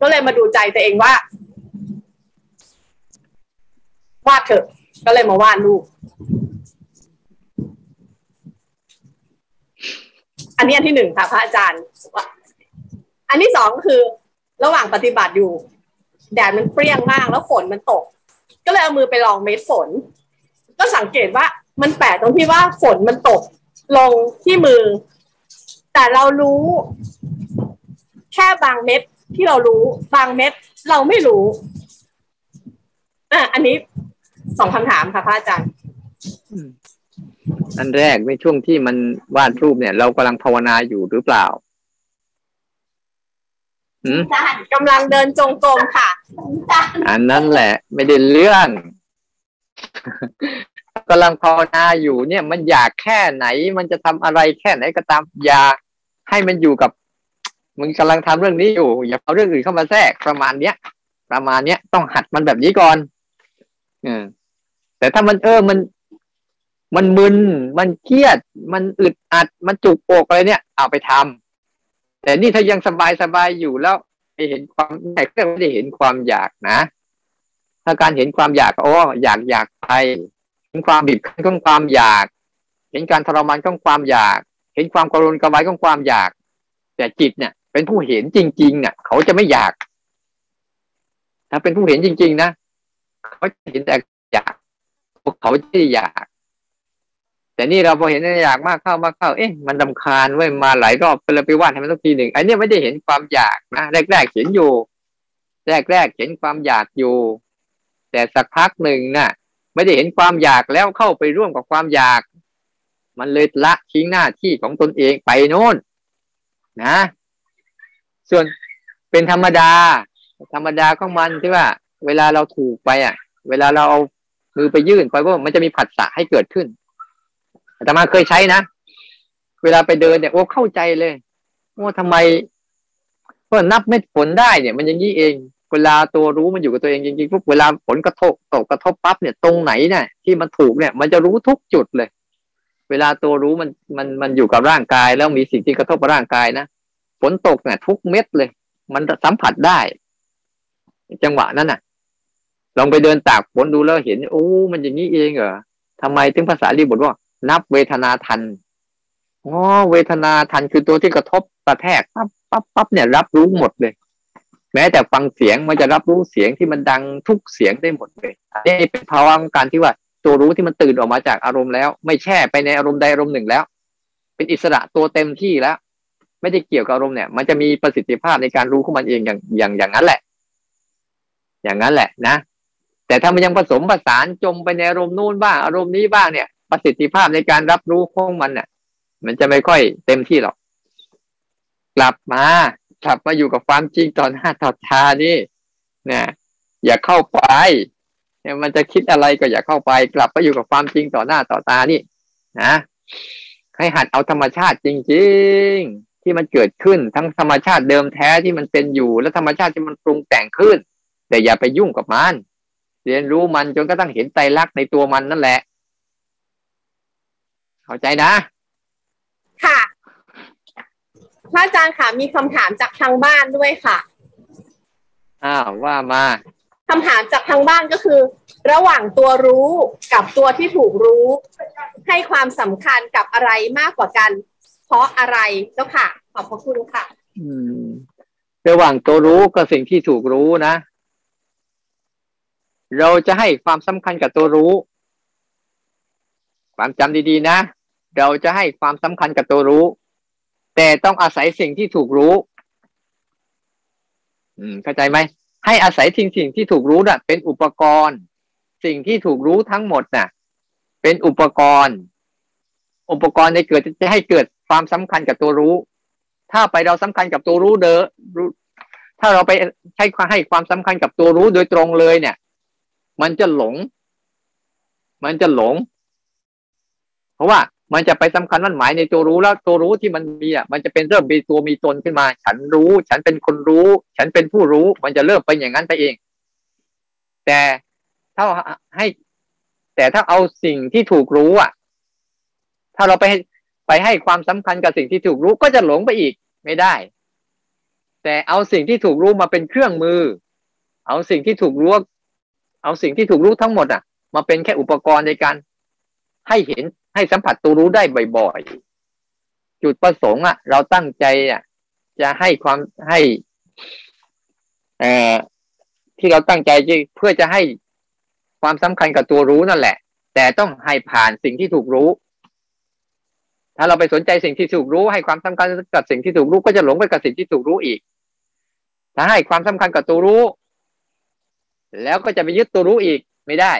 ก็เลยมาดูใจตัวเองว่าวาดเถอะ ก็เลยมาวาดรูปอันนี้อันที่หนึ่งค่ะพระอาจารย์ อันที่สองคือ ระหว่างปฏิบัติอยู่ แดดมันเปรี้ยงมากแล้วฝนมันตก ก็เลยเอามือไปลองเม็ดฝน ก็สังเกตว่า มันแปลกตรงที่ว่าฝนมันตกลงที่มือ แต่เรารู้ แค่บางเม็ดที่เรารู้ บางเม็ดเราไม่รู้อะอันนี้สองคำถามค่ะพระอาจารย์อันแรกในช่วงที่มันวาดรูปเนี่ย เรากำลังภาวนาอยู่หรือเปล่ากำลังเดินจงกรมค่ะ อันนั้นแหละ ไม่ได้เรื่อง กำลังภาวนาอยู่เนี่ยมันอยากแค่ไหน มันจะทำอะไรแค่ไหนก็ตามอย่าให้มันอยู่กับมึงกำลังทำเรื่องนี้อยู่ อย่าเอาเรื่องอื่นเข้ามาแทรกประมาณเนี้ยประมาณเนี้ยต้องหัดมันแบบนี้ก่อนอแต่ถ้ามันเออมัน มันมึน มันเครียด มันอึดอัด มันจุกอกอะไรเนี่ย เอาไปทำแต่นี่ถ้ายังสบายสบายอยู่แล้วไปเห็นความแต่ก็ไม่ได้เห็นความอยากนะ ถ้าการเห็นความอยากโอ้อยากอยากไป เห็นความบีบคั้นของความอยาก เห็นการทรมานของความอยาก เห็นความกรุณกระวายของความอยาก แต่จิตเนี่ยเป็นผู้เห็นจริงๆเนี่ยเขาจะไม่อยาก ถ้าเป็นผู้เห็นจริง ๆ นะเขาจะเห็นแต่อยากพวกเขาที่อยาก แต่นี่เราพอเห็นอยากมากเข้ามากเข้า เอ๊ะมันดาคาญไว้มาหลายรอบไปเลยไปวาดให้มันทุกทีหนึ่งไอันนี้ไม่ได้เห็นความอยากนะแรกๆเห็นอยู่ แรกๆเห็นความอยากอยู่ แต่สักพักหนึ่งนะ่ะ ไม่ได้เห็นความอยากแล้วเข้าไปร่วมกับความอยาก มันเลยละทิ้งหน้าที่ของตนเองไปโน่นนะ ส่วนเป็นธรรมดา ธรรมดาของมันที่ว่า เวลาเราถูกไปอะ เวลาเราเอามือไปยื่นไปว่ามันจะมีผัสสะให้เกิดขึ้นแต่มาเคยใช้นะ เวลาไปเดินเนี่ยโอ้เข้าใจเลยว่าทำไมเพราะนับเม็ดฝนได้เนี่ย มันอย่างนี้เอง เวลาตัวรู้มันอยู่กับตัวเองจริงๆปุ๊บเวลาฝนกระทบตกกระทบปั๊บเนี่ยตรงไหนเนี่ยที่มันถูกเนี่ย มันจะรู้ทุกจุดเลย เวลาตัวรู้มันมันมันอยู่กับร่างกาย แล้วมีสิ่งที่กระทบกับร่างกายนะฝนตกเนี่ยทุกเม็ดเลย มันสัมผัสได้ จังหวะนั้นน่ะ ลองไปเดินตากฝนดูแล้วเห็น โอ้ มันอย่างนี้เองเหรอทำไมถึงภาษาลีบทว่า นับเวทนาทันอ๋อเวทนาทันคือตัวที่กระทบกระแทกปั๊บปั๊บปั๊บเนี่ย รับรู้หมดเลย แม้แต่ฟังเสียงมันจะรับรู้เสียงที่มันดังทุกเสียงได้หมดเลยนี่เป็นภาวะของการที่ว่าตัวรู้ที่มันตื่นออกมาจากอารมณ์แล้ว ไม่แช่ไปในอารมณ์ใดอารมณ์หนึ่งแล้ว เป็นอิสระตัวเต็มที่แล้ว ไม่ได้เกี่ยวกับอารมณ์เนี่ย มันจะมีประสิทธิภาพในการรู้ของมันเองอย่างอย่างอย่างนั้นแหละ อย่างนั้นแหละนะแต่ถ้ามันยังผสมผสานจมไปในอารมณ์นู้นบ้างอารมณ์นี้บ้างเนี่ย ประสิทธิภาพในการรับรู้ของมันเนี่ยมันจะไม่ค่อยเต็มที่หรอก กลับมา กลับมาอยู่กับความจริงตอนหน้าต่อตานี่นี่ยอย่าเข้าไปเนี่ยมันจะคิดอะไรก็อย่าเข้าไป กลับมาอยู่กับความจริงต่อหน้าต่อตานี่นะให้หัดเอาธรรมชาติจริง ๆ ที่มันเกิดขึ้นทั้งธรรมชาติเดิมแท้ที่มันเป็นอยู่ และธรรมชาติที่มันปรุงแต่งขึ้น แต่อย่าไปยุ่งกับมัน เรียนรู้มันจนก็ต้องเห็นใจรักในตัวมันนั่นแหละ เข้าใจนะ ค่ะ พระอาจารย์ค่ะมีคำถามจากทางบ้านด้วยค่ะอ้าวว่ามาคำถามจากทางบ้านก็คือ ระหว่างตัวรู้กับตัวที่ถูกรู้ ให้ความสำคัญกับอะไรมากกว่ากัน เพราะอะไรเจ้าค่ะ ขอบพระคุณค่ะ อืม ระหว่างตัวรู้กับสิ่งที่ถูกรู้นะ เราจะให้ความสำคัญกับตัวรู้ ความจำดีๆนะ เราจะให้ความสำคัญกับตัวรู้ แต่ต้องอาศัยสิ่งที่ถูกรู้ อืม เข้าใจไหม ให้อาศัยสิ่งสิ่งที่ถูกรู้น่ะ เป็นอุปกรณ์ สิ่งที่ถูกรู้ทั้งหมดน่ะ เป็นอุปกรณ์ อุปกรณ์ในเกิดจะให้เกิดความสำคัญกับตัวรู้ ถ้าไปเราสำคัญกับตัวรู้เด้อรู้ ถ้าเราไปใช้ให้ความสำคัญกับตัวรู้โดยตรงเลยเนี่ย มันจะหลง มันจะหลง เพราะว่า มันจะไปสำคัญมันหมายในตัวรู้แล้วตัวรู้ที่มันมีอะมันจะเป็นเริ่มมีตัวมีตนขึ้นมา ฉันรู้ ฉันเป็นคนรู้ ฉันเป็นผู้รู้ มันจะเริ่มเป็นอย่างนั้นไปเอง แต่ถ้าให้ แต่ถ้าเอาสิ่งที่ถูกรู้อะ ถ้าเราไปไปให้ความสำคัญกับสิ่งที่ถูกรู้ก็จะหลงไปอีกไม่ได้ แต่เอาสิ่งที่ถูกรู้มาเป็นเครื่องมือ เอาสิ่งที่ถูกรู้ เอาสิ่งที่ถูกรู้ทั้งหมดอะ มาเป็นแค่อุปกรณ์ในการให้เห็น ให้สัมผัสตัวรู้ได้บ่อยๆ จุดประสงค์อะ เราตั้งใจอะ จะให้ความให้ เอ่อที่เราตั้งใจเพื่อจะให้ความสำคัญกับตัวรู้นั่นแหละ แต่ต้องให้ผ่านสิ่งที่ถูกรู้ ถ้าเราไปสนใจสิ่งที่ถูกรู้ ให้ความสำคัญกับสิ่งที่ถูกรู้ก็จะหลงไปกับสิ่งที่ถูกรู้อีก ถ้าให้ความสำคัญกับตัวรู้ แล้วก็จะไปยึดตัวรู้อีกไม่ได้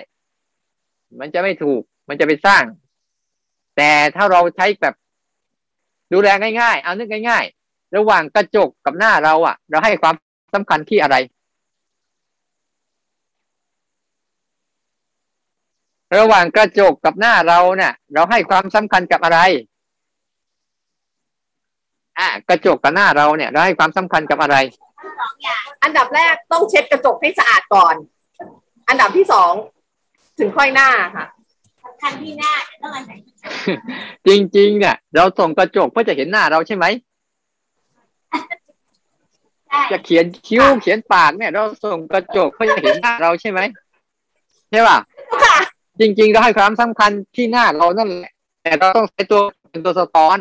มันจะไม่ถูก มันจะไปสร้าง แต่ถ้าเราใช้แบบดูแลง่ายๆ เอานึกง่าย ๆ ระหว่างกระจกกับหน้าเราอะ เราให้ความสำคัญที่อะไร ระหว่างกระจกกับหน้าเราเนี่ย เราให้ความสำคัญกับอะไรอะกระจกกับหน้าเราเนี่ย เราให้ความสำคัญกับอะไร อันดับแรกต้องเช็ดกระจกให้สะอาดก่อน อันดับที่สองถึงค่อยหน้าค่ะ คันที่หน้าต้องอาศัยจริง ๆ เนี่ย เราส่งกระจกเพื่อจะเห็นหน้าเราใช่ไหมจะเขียนคิ้วเขียนปากเนี่ย เราส่งกระจกเพื่อจะเห็นหน้าเราใช่ไหมใช่ป่ะจริงๆเราให้ความสำคัญที่หน้าเรานั่นแหละแต่เราต้องใช้ตัวเป็นตัวสะท้อน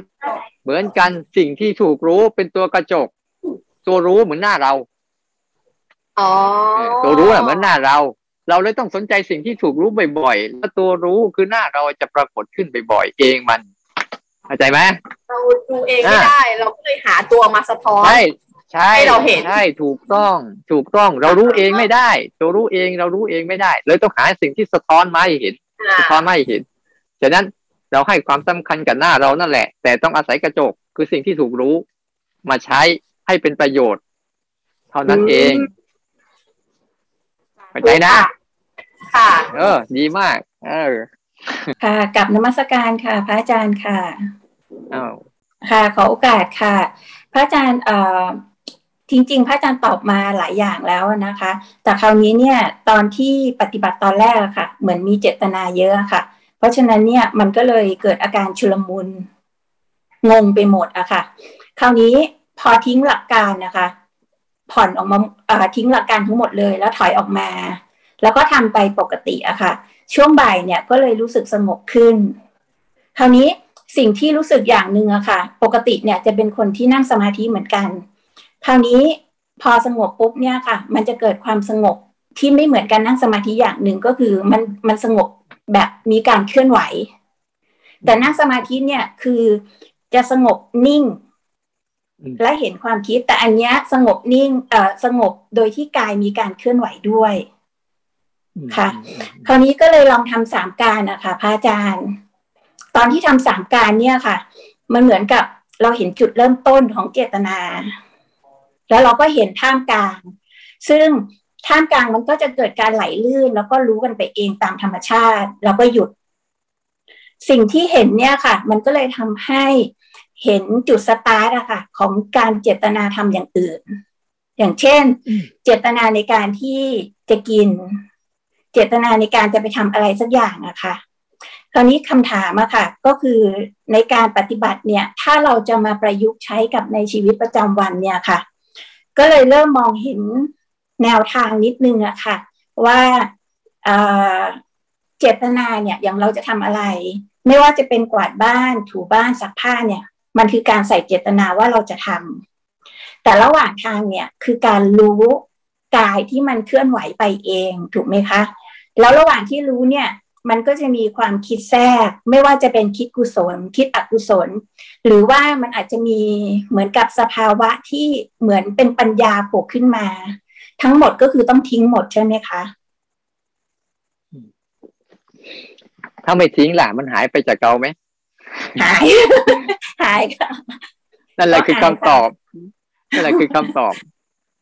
เหมือนกันสิ่งที่ถูกรู้เป็นตัวกระจก ตัวรู้เหมือนหน้าเราตัวรู้เหมือนหน้าเรา เราเลยต้องสนใจสิ่งที่ถูกรู้บ่อยๆแล้วตัวรู้คือหน้าเราจะปรากฏขึ้นบ่อยๆเองมันเข้าใจไหมเราดูเองไม่ได้ เราก็เลยหาตัวมาสะท้อนใช่ใช่เราเห็นใช่ถูกต้อง ถูกต้องเรารู้เองไม่ได้ ตัวรู้เองเรารู้เองไม่ได้ เลยต้องหาสิ่งที่สะท้อนมาให้เห็นสะท้อนมาให้เห็นฉะนั้นเราให้ความสำคัญกับหน้าเรานั่นแหละ แต่ต้องอาศัยกระจกคือสิ่งที่ถูกรู้ มาใช้ให้เป็นประโยชน์ เท่านั้นเองเข้าใจนะ ค่ะ เออ ดีมาก เออ ค่ะกับนมัสการค่ะ พระอาจารย์ค่ะอ้าวค่ะ ขอโอกาสค่ะ พระอาจารย์เอ่อจริง ๆ พระอาจารย์ตอบมาหลายอย่างแล้วนะคะ แต่คราวนี้เนี่ย ตอนที่ปฏิบัติตอนแรกค่ะ เหมือนมีเจตนาเยอะค่ะ เพราะฉะนั้นเนี่ยมันก็เลยเกิดอาการชุลมุนงงไปหมดอะค่ะ คราวนี้พอทิ้งหลักการนะคะ ผ่อนออกมาทิ้งหลักการทั้งหมดเลย แล้วถอยออกมา แล้วก็ทำไปปกติอะค่ะ ช่วงบ่ายเนี่ยก็เลยรู้สึกสงบขึ้น คราวนี้สิ่งที่รู้สึกอย่างหนึ่งอะค่ะ ปกติเนี่ยจะเป็นคนที่นั่งสมาธิเหมือนกัน คราวนี้พอสงบปุ๊บเนี่ยค่ะ มันจะเกิดความสงบที่ไม่เหมือนกันนั่งสมาธิอย่างหนึ่งก็คือมันมันสงบแบบมีการเคลื่อนไหว แต่นั่งสมาธิเนี่ยคือจะสงบนิ่ง และเห็นความคิดแต่อันเนี้ยสงบนิ่งเอ่อสงบโดยที่กายมีการเคลื่อนไหวด้วย ค่ะ คราวนี้ก็เลยลองทำสามการนะคะพระอาจารย์ ตอนที่ทำสามการเนี่ยค่ะ มันเหมือนกับเราเห็นจุดเริ่มต้นของเจตนา แล้วเราก็เห็นท่ามกลาง ซึ่งท่ามกลางมันก็จะเกิดการไหลลื่น แล้วก็รู้กันไปเองตามธรรมชาติ แล้วก็หยุด สิ่งที่เห็นเนี่ยค่ะ มันก็เลยทำให้เห็นจุดสตาร์ทอะค่ะ ของการเจตนาทำอย่างอื่น อย่างเช่น เจตนาในการที่จะกิน เจตนาในการจะไปทำอะไรสักอย่างอะค่ะ คราวนี้คำถามอะค่ะ ก็คือในการปฏิบัติเนี่ย ถ้าเราจะมาประยุกต์ใช้กับในชีวิตประจำวันเนี่ยค่ะ ก็เลยเริ่มมองเห็นแนวทางนิดนึงอะค่ะ ว่าเจตนาเนี่ยอย่างเราจะทำอะไร ไม่ว่าจะเป็นกวาดบ้านถูบ้านซักผ้าเนี่ย มันคือการใส่เจตนาว่าเราจะทำแต่ระหว่างทางเนี่ยคือการรู้ กายที่มันเคลื่อนไหวไปเองถูกไหมคะ แล้วระหว่างที่รู้เนี่ยมันก็จะมีความคิดแทรก ไม่ว่าจะเป็นคิดกุศล คิดอกุศล หรือว่ามันอาจจะมีเหมือนกับสภาวะที่เหมือนเป็นปัญญาโผล่ขึ้นมา ทั้งหมดก็คือต้องทิ้งหมดใช่ไหมคะถ้าไม่ทิ้งล่ะมันหายไปจากเกาไหมหาย หายค่ะนั่นแหละคือคำตอบนั่นแหละคือคำตอบ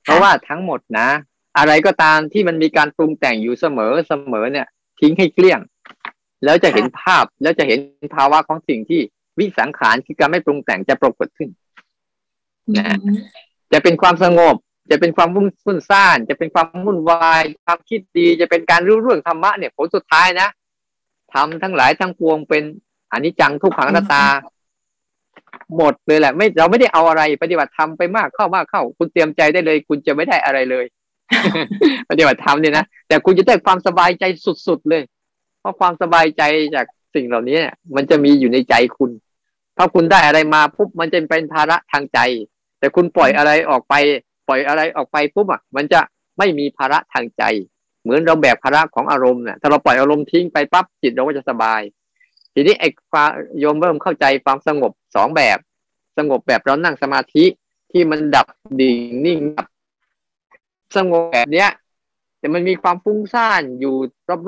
เพราะว่าทั้งหมดนะ อะไรก็ตามที่มันมีการปรุงแต่งอยู่เสมอเสมอเนี่ย ทิ้งให้เกลี้ยง แล้วจะเห็นภาพแล้วจะเห็นภาวะของสิ่งที่วิสังขารคือการไม่ปรุงแต่งจะปรากฏขึ้นนะจะเป็นความสงบ จะเป็นความวุ่นซ่าน จะเป็นความวุ่นวายความคิดดีจะเป็นการรู้เรื่องธรรมะเนี่ยผลสุดท้ายนะทำทั้งหลายทั้งปวงเป็นอนิจจังทุกขังนาตา หมดเลยแหละ ไม่เราไม่ได้เอาอะไรปฏิบัติธรรมไปมากเข้ามากเข้า คุณเตรียมใจได้เลย คุณจะไม่ได้อะไรเลย ปฏิบัติธรรมเนี่ยนะแต่คุณจะได้ความสบายใจสุดๆเลย เพราะความสบายใจจากสิ่งเหล่านี้เนี่ยมันจะมีอยู่ในใจคุณ ถ้าคุณได้อะไรมาปุ๊บมันจะเป็นภาระทางใจ แต่คุณปล่อยอะไรออกไป ปล่อยอะไรออกไปปุ๊บอะมันจะไม่มีภาระทางใจ เหมือนเราแบกภาระของอารมณ์เนี่ยถ้าเราปล่อยอารมณ์ทิ้งไปปั๊บจิตเราก็จะสบาย ทีนี้ไอ้โยมเริ่มเข้าใจความสงบสองแบบ สงบแบบเรานั่งสมาธิที่มันดับดิ่งนิ่งดับสงบแบบเนี้ย แต่มันมีความฟุ้งซ่านอยู่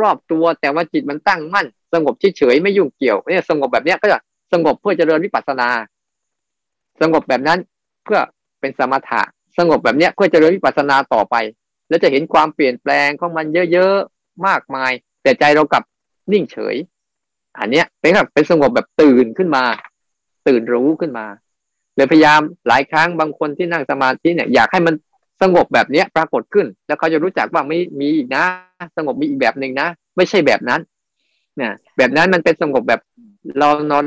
รอบๆตัว แต่ว่าจิตมันตั้งมั่น สงบเฉยๆไม่ยุ่งเกี่ยวเนี่ยสงบแบบเนี้ยก็จะสงบเพื่อเจริญวิปัสสนา สงบแบบนั้นเพื่อเป็นสมถะสงบแบบเนี้ยเพื่อเจริญวิปัสสนาต่อไป แล้วจะเห็นความเปลี่ยนแปลงของมันเยอะๆมากมาย แต่ใจเรากลับนิ่งเฉย อันเนี้ยเป็นแบบเป็นสงบแบบตื่นขึ้นมา ตื่นรู้ขึ้นมาเลยพยายามหลายครั้งบางคนที่นั่งสมาธิเนี่ยอยากให้มันสงบแบบเนี้ยปรากฏขึ้น แล้วเขาจะรู้จักว่าไม่มีอีกนะ สงบมีอีกแบบหนึ่งนะ ไม่ใช่แบบนั้นเนี่ยแบบนั้นมันเป็นสงบแบบเรานอน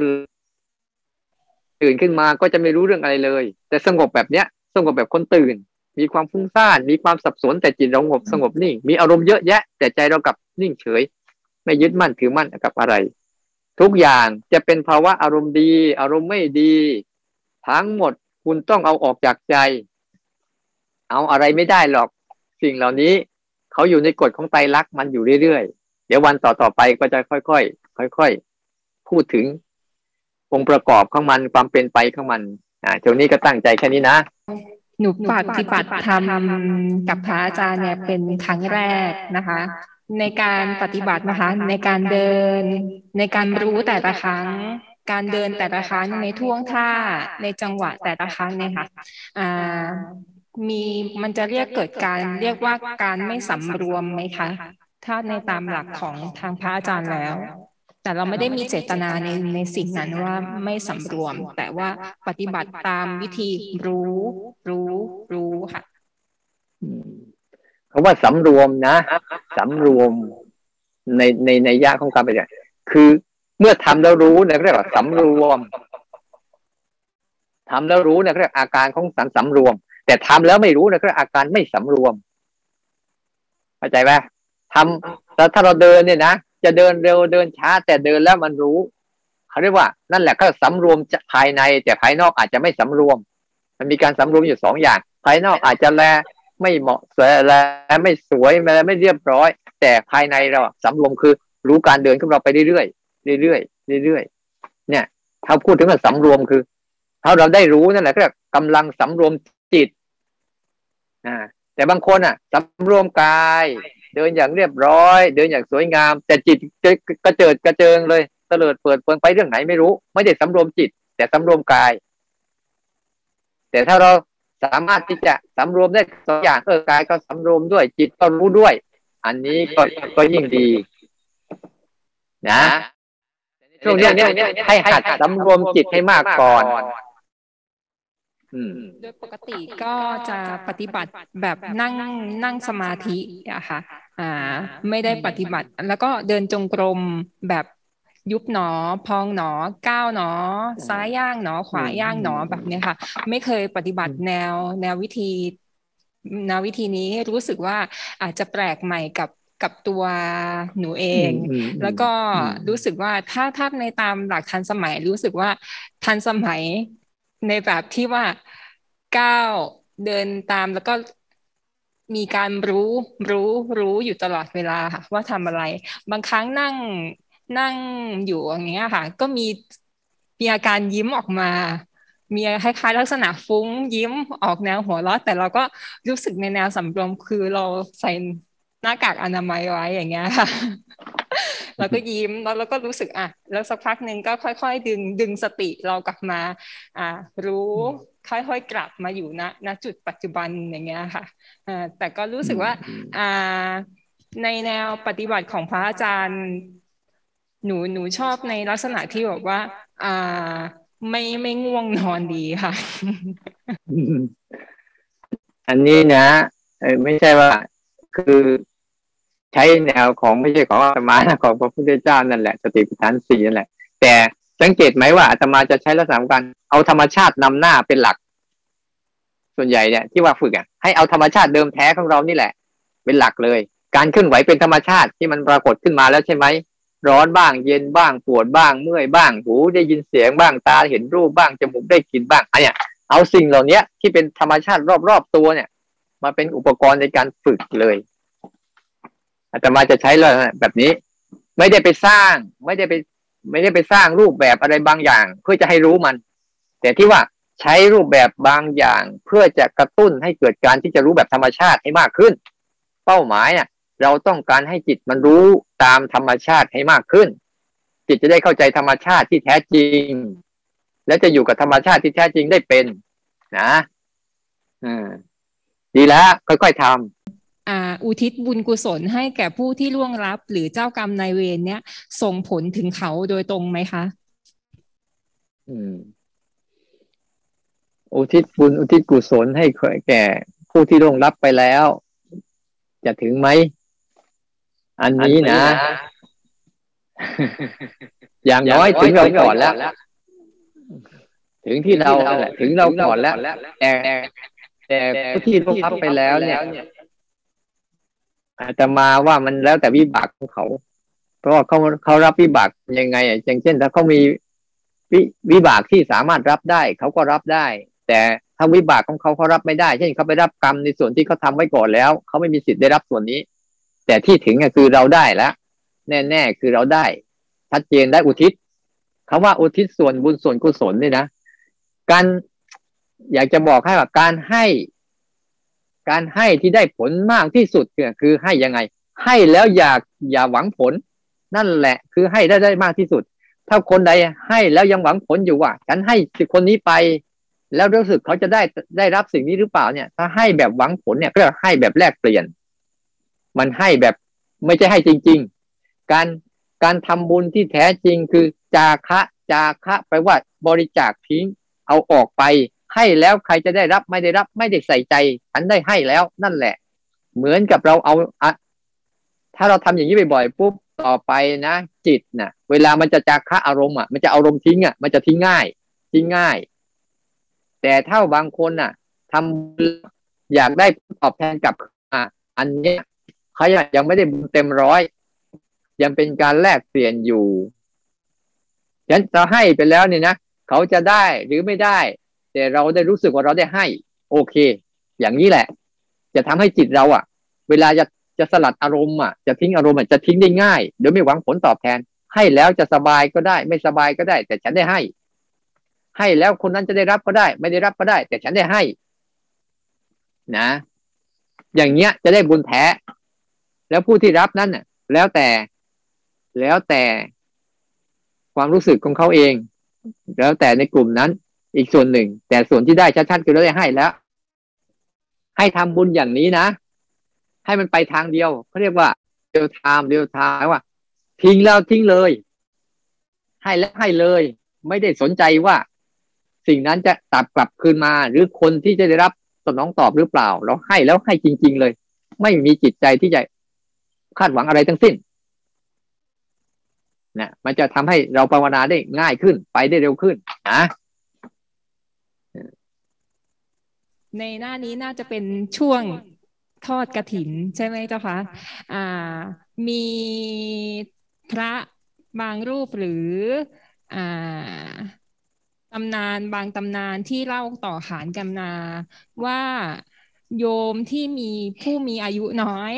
ตื่นขึ้นมาก็จะไม่รู้เรื่องอะไรเลย แต่สงบแบบเนี้ย สงบแบบคนตื่น มีความฟุ้งซ่านมีความสับสนแต่จิตเราสงบสงบนิ่งมีอารมณ์เยอะแยะ แต่ใจเรากับนิ่งเฉย ไม่ยึดมั่นถือมั่นกับอะไร ทุกอย่างจะเป็นภาวะอารมณ์ดี อารมณ์ไม่ดี ทั้งหมดคุณต้องเอาออกจากใจ เอาอะไรไม่ได้หรอก สิ่งเหล่านี้เขาอยู่ในกฎของไตรลักษณ์มันอยู่เรื่อยๆ เดี๋ยววันต่อๆไปก็จะค่อยๆค่อยๆพูดถึงองค์ประกอบของมันความเป็นไปของมันอ่าช่วนี้ก็ตั้งใจแค่นี้นะหนูปฏิบัติธรรมกับพระอาจารย์เนี่ยเป็นครั้งแรกนะคะ ในการปฏิบัตินะคะ ในการเดิน ในการรู้แต่ละครั้ง การเดินแต่ละครั้งในท่วงท่าในจังหวะแต่ละครั้งเนี่ยค่ะมีมันจะเรียกเกิดการเรียกว่าการไม่สำรวมไหมคะ ถ้าในตามหลักของทางพระอาจารย์แล้ว แต่เราไม่ได้มีเจตนาในในสิ่งนั้นว่าไม่สำรวม แต่ว่าปฏิบัติตามวิธีรู้ รู้ รู้ค่ะ เขาว่าสำรวมนะสำรวมในในในยะของการปฏิบัติคือเมื่อทำแล้วรู้เนี่ยเรียกว่าสำรวมทำแล้วรู้เนี่ยเรียกอาการของสันสำรวม แต่ทำแล้วไม่รู้เนี่ยเรียกอาการไม่สำรวมเข้าใจไหมทำแต่ถ้าเราเดินเนี่ยนะจะเดินเร็วเดินช้า แต่เดินแล้วมันรู้เขาเรียกว่า นั่นแหละก็สำรวมภายใน แต่ภายนอกอาจจะไม่สำรวม มันมีการสำรวมอยู่สองอย่าง ภายนอกอาจจะแล ไม่เหมาะสวยแลไม่สวยแลไม่เรียบร้อย แต่ภายในเราสำรวมคือรู้การเดินของเราไปเรื่อยๆเรื่อยๆเรื่อยๆเนี่ย ถ้าพูดถึงว่าสำรวมคือถ้าเราได้รู้นั่นแหละก็กำลังสำรวมจิตอ่าแต่บางคนอะสำรวมกาย เดินอย่างเรียบร้อย เดินอย่างสวยงาม แต่จิตกระเจิดกระเจิงเลยเตลิดเปิดเปิงไปเรื่องไหนไม่รู้ ไม่ได้สำรวมจิต แต่สำรวมกาย แต่ถ้าเรา สามารถที่จะสำรวมได้สองอย่างเออกายก็สำรวมด้วย จิตก็รู้ด้วย อันนี้ก็ก็ยิ่งดี นะช่วงนี้ให้หัดสำรวมจิตให้มากก่อนโดยปกติก็จะปฏิบัติแบบนั่งนั่งสมาธิอะค่ะ อ่า ไม่ได้ปฏิบัติ แล้วก็เดินจงกรมแบบ ยุบหนอ พองหนอ ก้าวหนอ ซ้ายย่างหนอ ขวาย่างหนอแบบนี้ค่ะ ไม่เคยปฏิบัติแนวแนววิธีแนววิธีนี้รู้สึกว่าอาจจะแปลกใหม่กับกับตัวหนูเอง แล้วก็รู้สึกว่าถ้าถ้าในตามหลักทันสมัย รู้สึกว่าทันสมัยในแบบที่ว่าก้าวเดินตามแล้วก็มีการรู้รู้รู้อยู่ตลอดเวลาค่ะว่าทำอะไร บางครั้งนั่ง นั่งอยู่อย่างเงี้ยค่ะ ก็มีมีอาการยิ้มออกมา มีคล้ายๆลักษณะฟุ้งยิ้มออกแนวหัวเราะแต่เราก็รู้สึกในแนวสำรวมคือเราใส่หน้ากากอนามัยไว้อย่างเงี้ยค่ะแล้วก็ยิ้มแล้วเราก็รู้สึกอะ แล้วสักพักหนึ่งก็ค่อย ๆ ดึงดึงสติเรากลับมา อ่า รู้ค่อยๆกลับมาอยู่ณณจุดปัจจุบันอย่างเงี้ยค่ะอ่าแต่ก็รู้สึกว่าอ่าในแนวปฏิบัติของพระอาจารย์ หนูหนูชอบในลักษณะที่บอกว่า อ่า ไม่ไม่ง่วงนอนดีค่ะ อันนี้นะไม่ใช่ว่า คือใช้แนวของไม่ใช่ของอาตมาของพระพุทธเจ้านั่นแหละสติปัฏฐานสี่นั่นแหละ แต่สังเกตไหมว่าอาตมาจะใช้ลักษณะการเอาธรรมชาตินำหน้าเป็นหลัก ส่วนใหญ่เนี่ยที่ว่าฝึกอะให้เอาธรรมชาติเดิมแท้ของเรานี่แหละ เป็นหลักเลย การเคลื่อนไหวเป็นธรรมชาติที่มันปรากฏขึ้นมาแล้วใช่ไหม ร้อนบ้างเย็นบ้างปวดบ้างเมื่อยบ้างหูได้ยินเสียงบ้างตาเห็นรูปบ้างจมูกได้กลิ่นบ้างอันเนี้ยเอาสิ่งเหล่านี้ที่เป็นธรรมชาติรอบๆตัวเนี่ย มาเป็นอุปกรณ์ในการฝึกเลยอาตมาจะใช้เลยแบบนี้ ไม่ได้ไปสร้าง ไม่ได้ไป ไม่ได้ไปสร้างรูปแบบอะไรบางอย่าง เพื่อจะให้รู้มัน แต่ที่ว่าใช้รูปแบบบางอย่าง เพื่อจะกระตุ้นให้เกิดการที่จะรู้แบบธรรมชาติให้มากขึ้น เป้าหมายอะ เราต้องการให้จิตมันรู้ตามธรรมชาติให้มากขึ้น จิตจะได้เข้าใจธรรมชาติที่แท้จริง และจะอยู่กับธรรมชาติที่แท้จริงได้เป็น นะอืมดีแล้วค่อยๆทำอุทิศบุญกุศลให้แก่ผู้ที่ล่วงลับ หรือเจ้ากรรมนายเวรเนี้ยส่งผลถึงเขาโดยตรงไหมคะ อืม อุทิศบุญอุทิศกุศลให้แก่ผู้ที่ล่วงลับไปแล้ว จะถึงไหม อันนี้นะ อย่างน้อยถึงเราก่อนแล้ว ถึงที่เราแหละถึงเราก่อนแล้วแต่แต่ผู้ที่รู้รับไปแล้วเนี่ยอาจจะมาว่ามันแล้วแต่วิบากของเขา เพราะว่าเขาเขารับวิบากยังไงอะอย่างเช่น ถ้าเขามีวิวิบากที่สามารถรับได้เขาก็รับได้ แต่ถ้าวิบากของเขาเขารับไม่ได้ เช่นเขาไปรับกรรมในส่วนที่เขาทาไว้ก่อนแล้วเขาไม่มีสิทธิ์ได้รับส่วนนี้ แต่ที่ถึงก็คือเราได้แล้วแน่ๆคือเราได้ชัดเจนได้อุทิศคาว่าอุทิศส่วนบุญส่วนกุศลนี่นะการอยากจะบอกให้ว่าการให้ การให้ที่ได้ผลมากที่สุดคือให้ยังไง ให้แล้วอยากอย่าหวังผล นั่นแหละ คือให้ได้ได้มากที่สุด ถ้าคนใดให้แล้วยังหวังผลอยู่ว่าฉันให้คนนี้ไป แล้วรู้สึกเขาจะได้ได้รับสิ่งนี้หรือเปล่าเนี่ย ถ้าให้แบบหวังผลเนี่ยก็ให้แบบแลกเปลี่ยน มันให้แบบไม่ใช่ให้จริง ๆ การการทำบุญที่แท้จริงคือจาคะจาคะแปว่าบริจาคทิ้งเอาออกไปให้แล้วใครจะได้รับไม่ได้รับไม่ได้ใส่ใจฉันได้ให้แล้วนั่นแหละ เหมือนกับเราเอาอะถ้าเราทำอย่างนี้บ่อยๆปุ๊บต่อไปนะจิตนะ่ะ เวลามันจะจาคะอารมณ์อะมันจะอารมณ์ทิ้งอะมันจะทิ้งง่ายทิ้งง่าย แต่ถ้าบางคนอะทำอยากได้ตอบแทนกับอะอันเนี้ย เขายังไม่ได้บุญเต็มร้อย ยังเป็นการแลกเปลี่ยนอยู่ฉะนั้นเราให้ไปแล้วเนี่ยนะเขาจะได้หรือไม่ได้ แต่เราได้รู้สึกว่าเราได้ให้ โอเค อย่างนี้แหละ จะทำให้จิตเราอะ เวลาจะจะสลัดอารมณ์อะจะทิ้งอารมณ์จะทิ้งได้ง่ายโดยไม่หวังผลตอบแทน ให้แล้วจะสบายก็ได้ ไม่สบายก็ได้ แต่ฉันได้ให้ ให้แล้วคนนั้นจะได้รับก็ได้ ไม่ได้รับก็ได้ แต่ฉันได้ให้ นะ อย่างเงี้ยจะได้บุญแท้ แล้วผู้ที่รับนั้นน่ะ แล้วแต่แล้วแต่ความรู้สึกของเขาเอง แล้วแต่ในกลุ่มนั้น อีกส่วนหนึ่ง แต่ส่วนที่ได้ชัดๆคือเราได้ให้แล้ว ให้ทำบุญอย่างนี้นะ ให้มันไปทางเดียวเขาเรียกว่าเรียวไทม์เรียวไทม์ว่า ทิ้งแล้วทิ้งเลย ให้แล้วให้เลย ไม่ได้สนใจว่า สิ่งนั้นจะตับกลับคืนมา หรือคนที่จะได้รับสนองตอบหรือเปล่า เราให้แล้วให้จริง ๆ เลย ไม่มีจิตใจที่จะ คาดหวังอะไรทั้งสิ้นนะมันจะทำให้เราภาวนาได้ง่ายขึ้น ไปได้เร็วขึ้นนะในหน้านี้น่าจะเป็นช่วงทอดกระถิน ใช่ไหมเจ้าคะอ่า มีพระบางรูปหรืออ่าตำนานบางตำนานที่เล่าต่อขานกันนาว่าโยมที่มีผู้มีอายุน้อย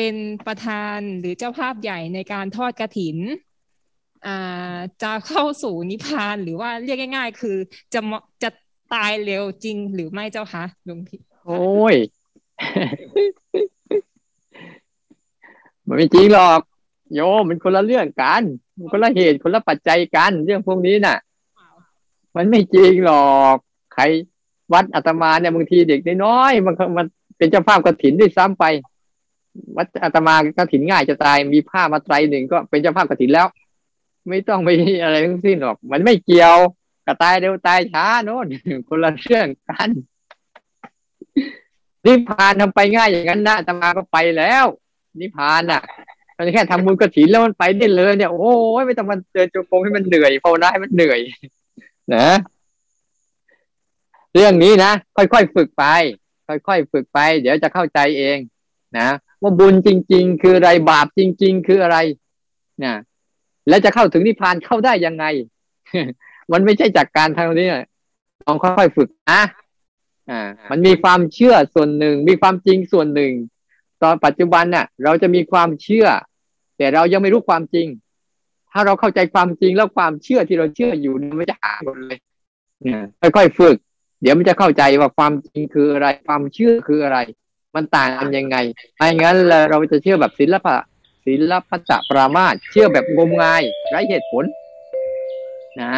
เป็นประธานหรือเจ้าภาพใหญ่ในการทอดกระถินอ่าจะเข้าสู่นิพพานหรือว่าเรียกง่าย ๆ คือจะจะตายเร็วจริงหรือไม่เจ้าคะหลวงพี่โอ้ยมันไม่จริงหรอก โยมมันคนละเรื่องกันมันคนละเหตุคนละปัจจัยกัน เรื่องพวกนี้น่ะ มันไม่จริงหรอก ใครวัดอาตมาเนี่ยบางทีเด็กน้อยมันมันเป็นเจ้าภาพกระถินด้วยซ้ำไป วัดอาตมากระถินง่ายจะตายมีผ้ามาไตรหนึ่งก็เป็นเจ้าภาพกระถินแล้ว ไม่ต้องไปอะไรทั้งสิ้นหรอก มันไม่เกี่ยวกระตายเร็วตายช้าโน่นคนละเรื่องกันนิพพานทำไปง่ายอย่างนั้นนะอาตมาก็ไปแล้ว นิพพานอะมันแค่ทำบุญกระถินแล้วมันไปได้เลยเนี่ยโอ้ยไม่ต้องมันเดินจงกรมให้มันเหนื่อยภาวนาให้มันเหนื่อยนะเรื่องนี้นะค่อยๆฝึกไป ค่อยๆฝึกไป เดี๋ยวจะเข้าใจเอง นะ ว่าบุญจริง ๆ คืออะไรบาปจริง ๆ คืออะไรนะแล้วจะเข้าถึงนิพพานเข้าได้ยังไง มันไม่ใช่จากการทางนี้ลองค่อยๆฝึกนะอ่า มันมีความเชื่อส่วนหนึ่ง มีความจริงส่วนหนึ่ง ตอนปัจจุบันน่ะ เราจะมีความเชื่อ แต่เรายังไม่รู้ความจริง ถ้าเราเข้าใจความจริงแล้วความเชื่อที่เราเชื่ออยู่มันจะหายหมดเลยนี่ยค่อยๆฝึก เดี๋ยวมันจะเข้าใจว่าความจริงคืออะไร ความเชื่อคืออะไร มันต่างกันยังไงไม่งั้นเราจะเชื่อแบบศิลปะศิลปะปรามาเชื่อแบบงมงายไร้เหตุผล นะ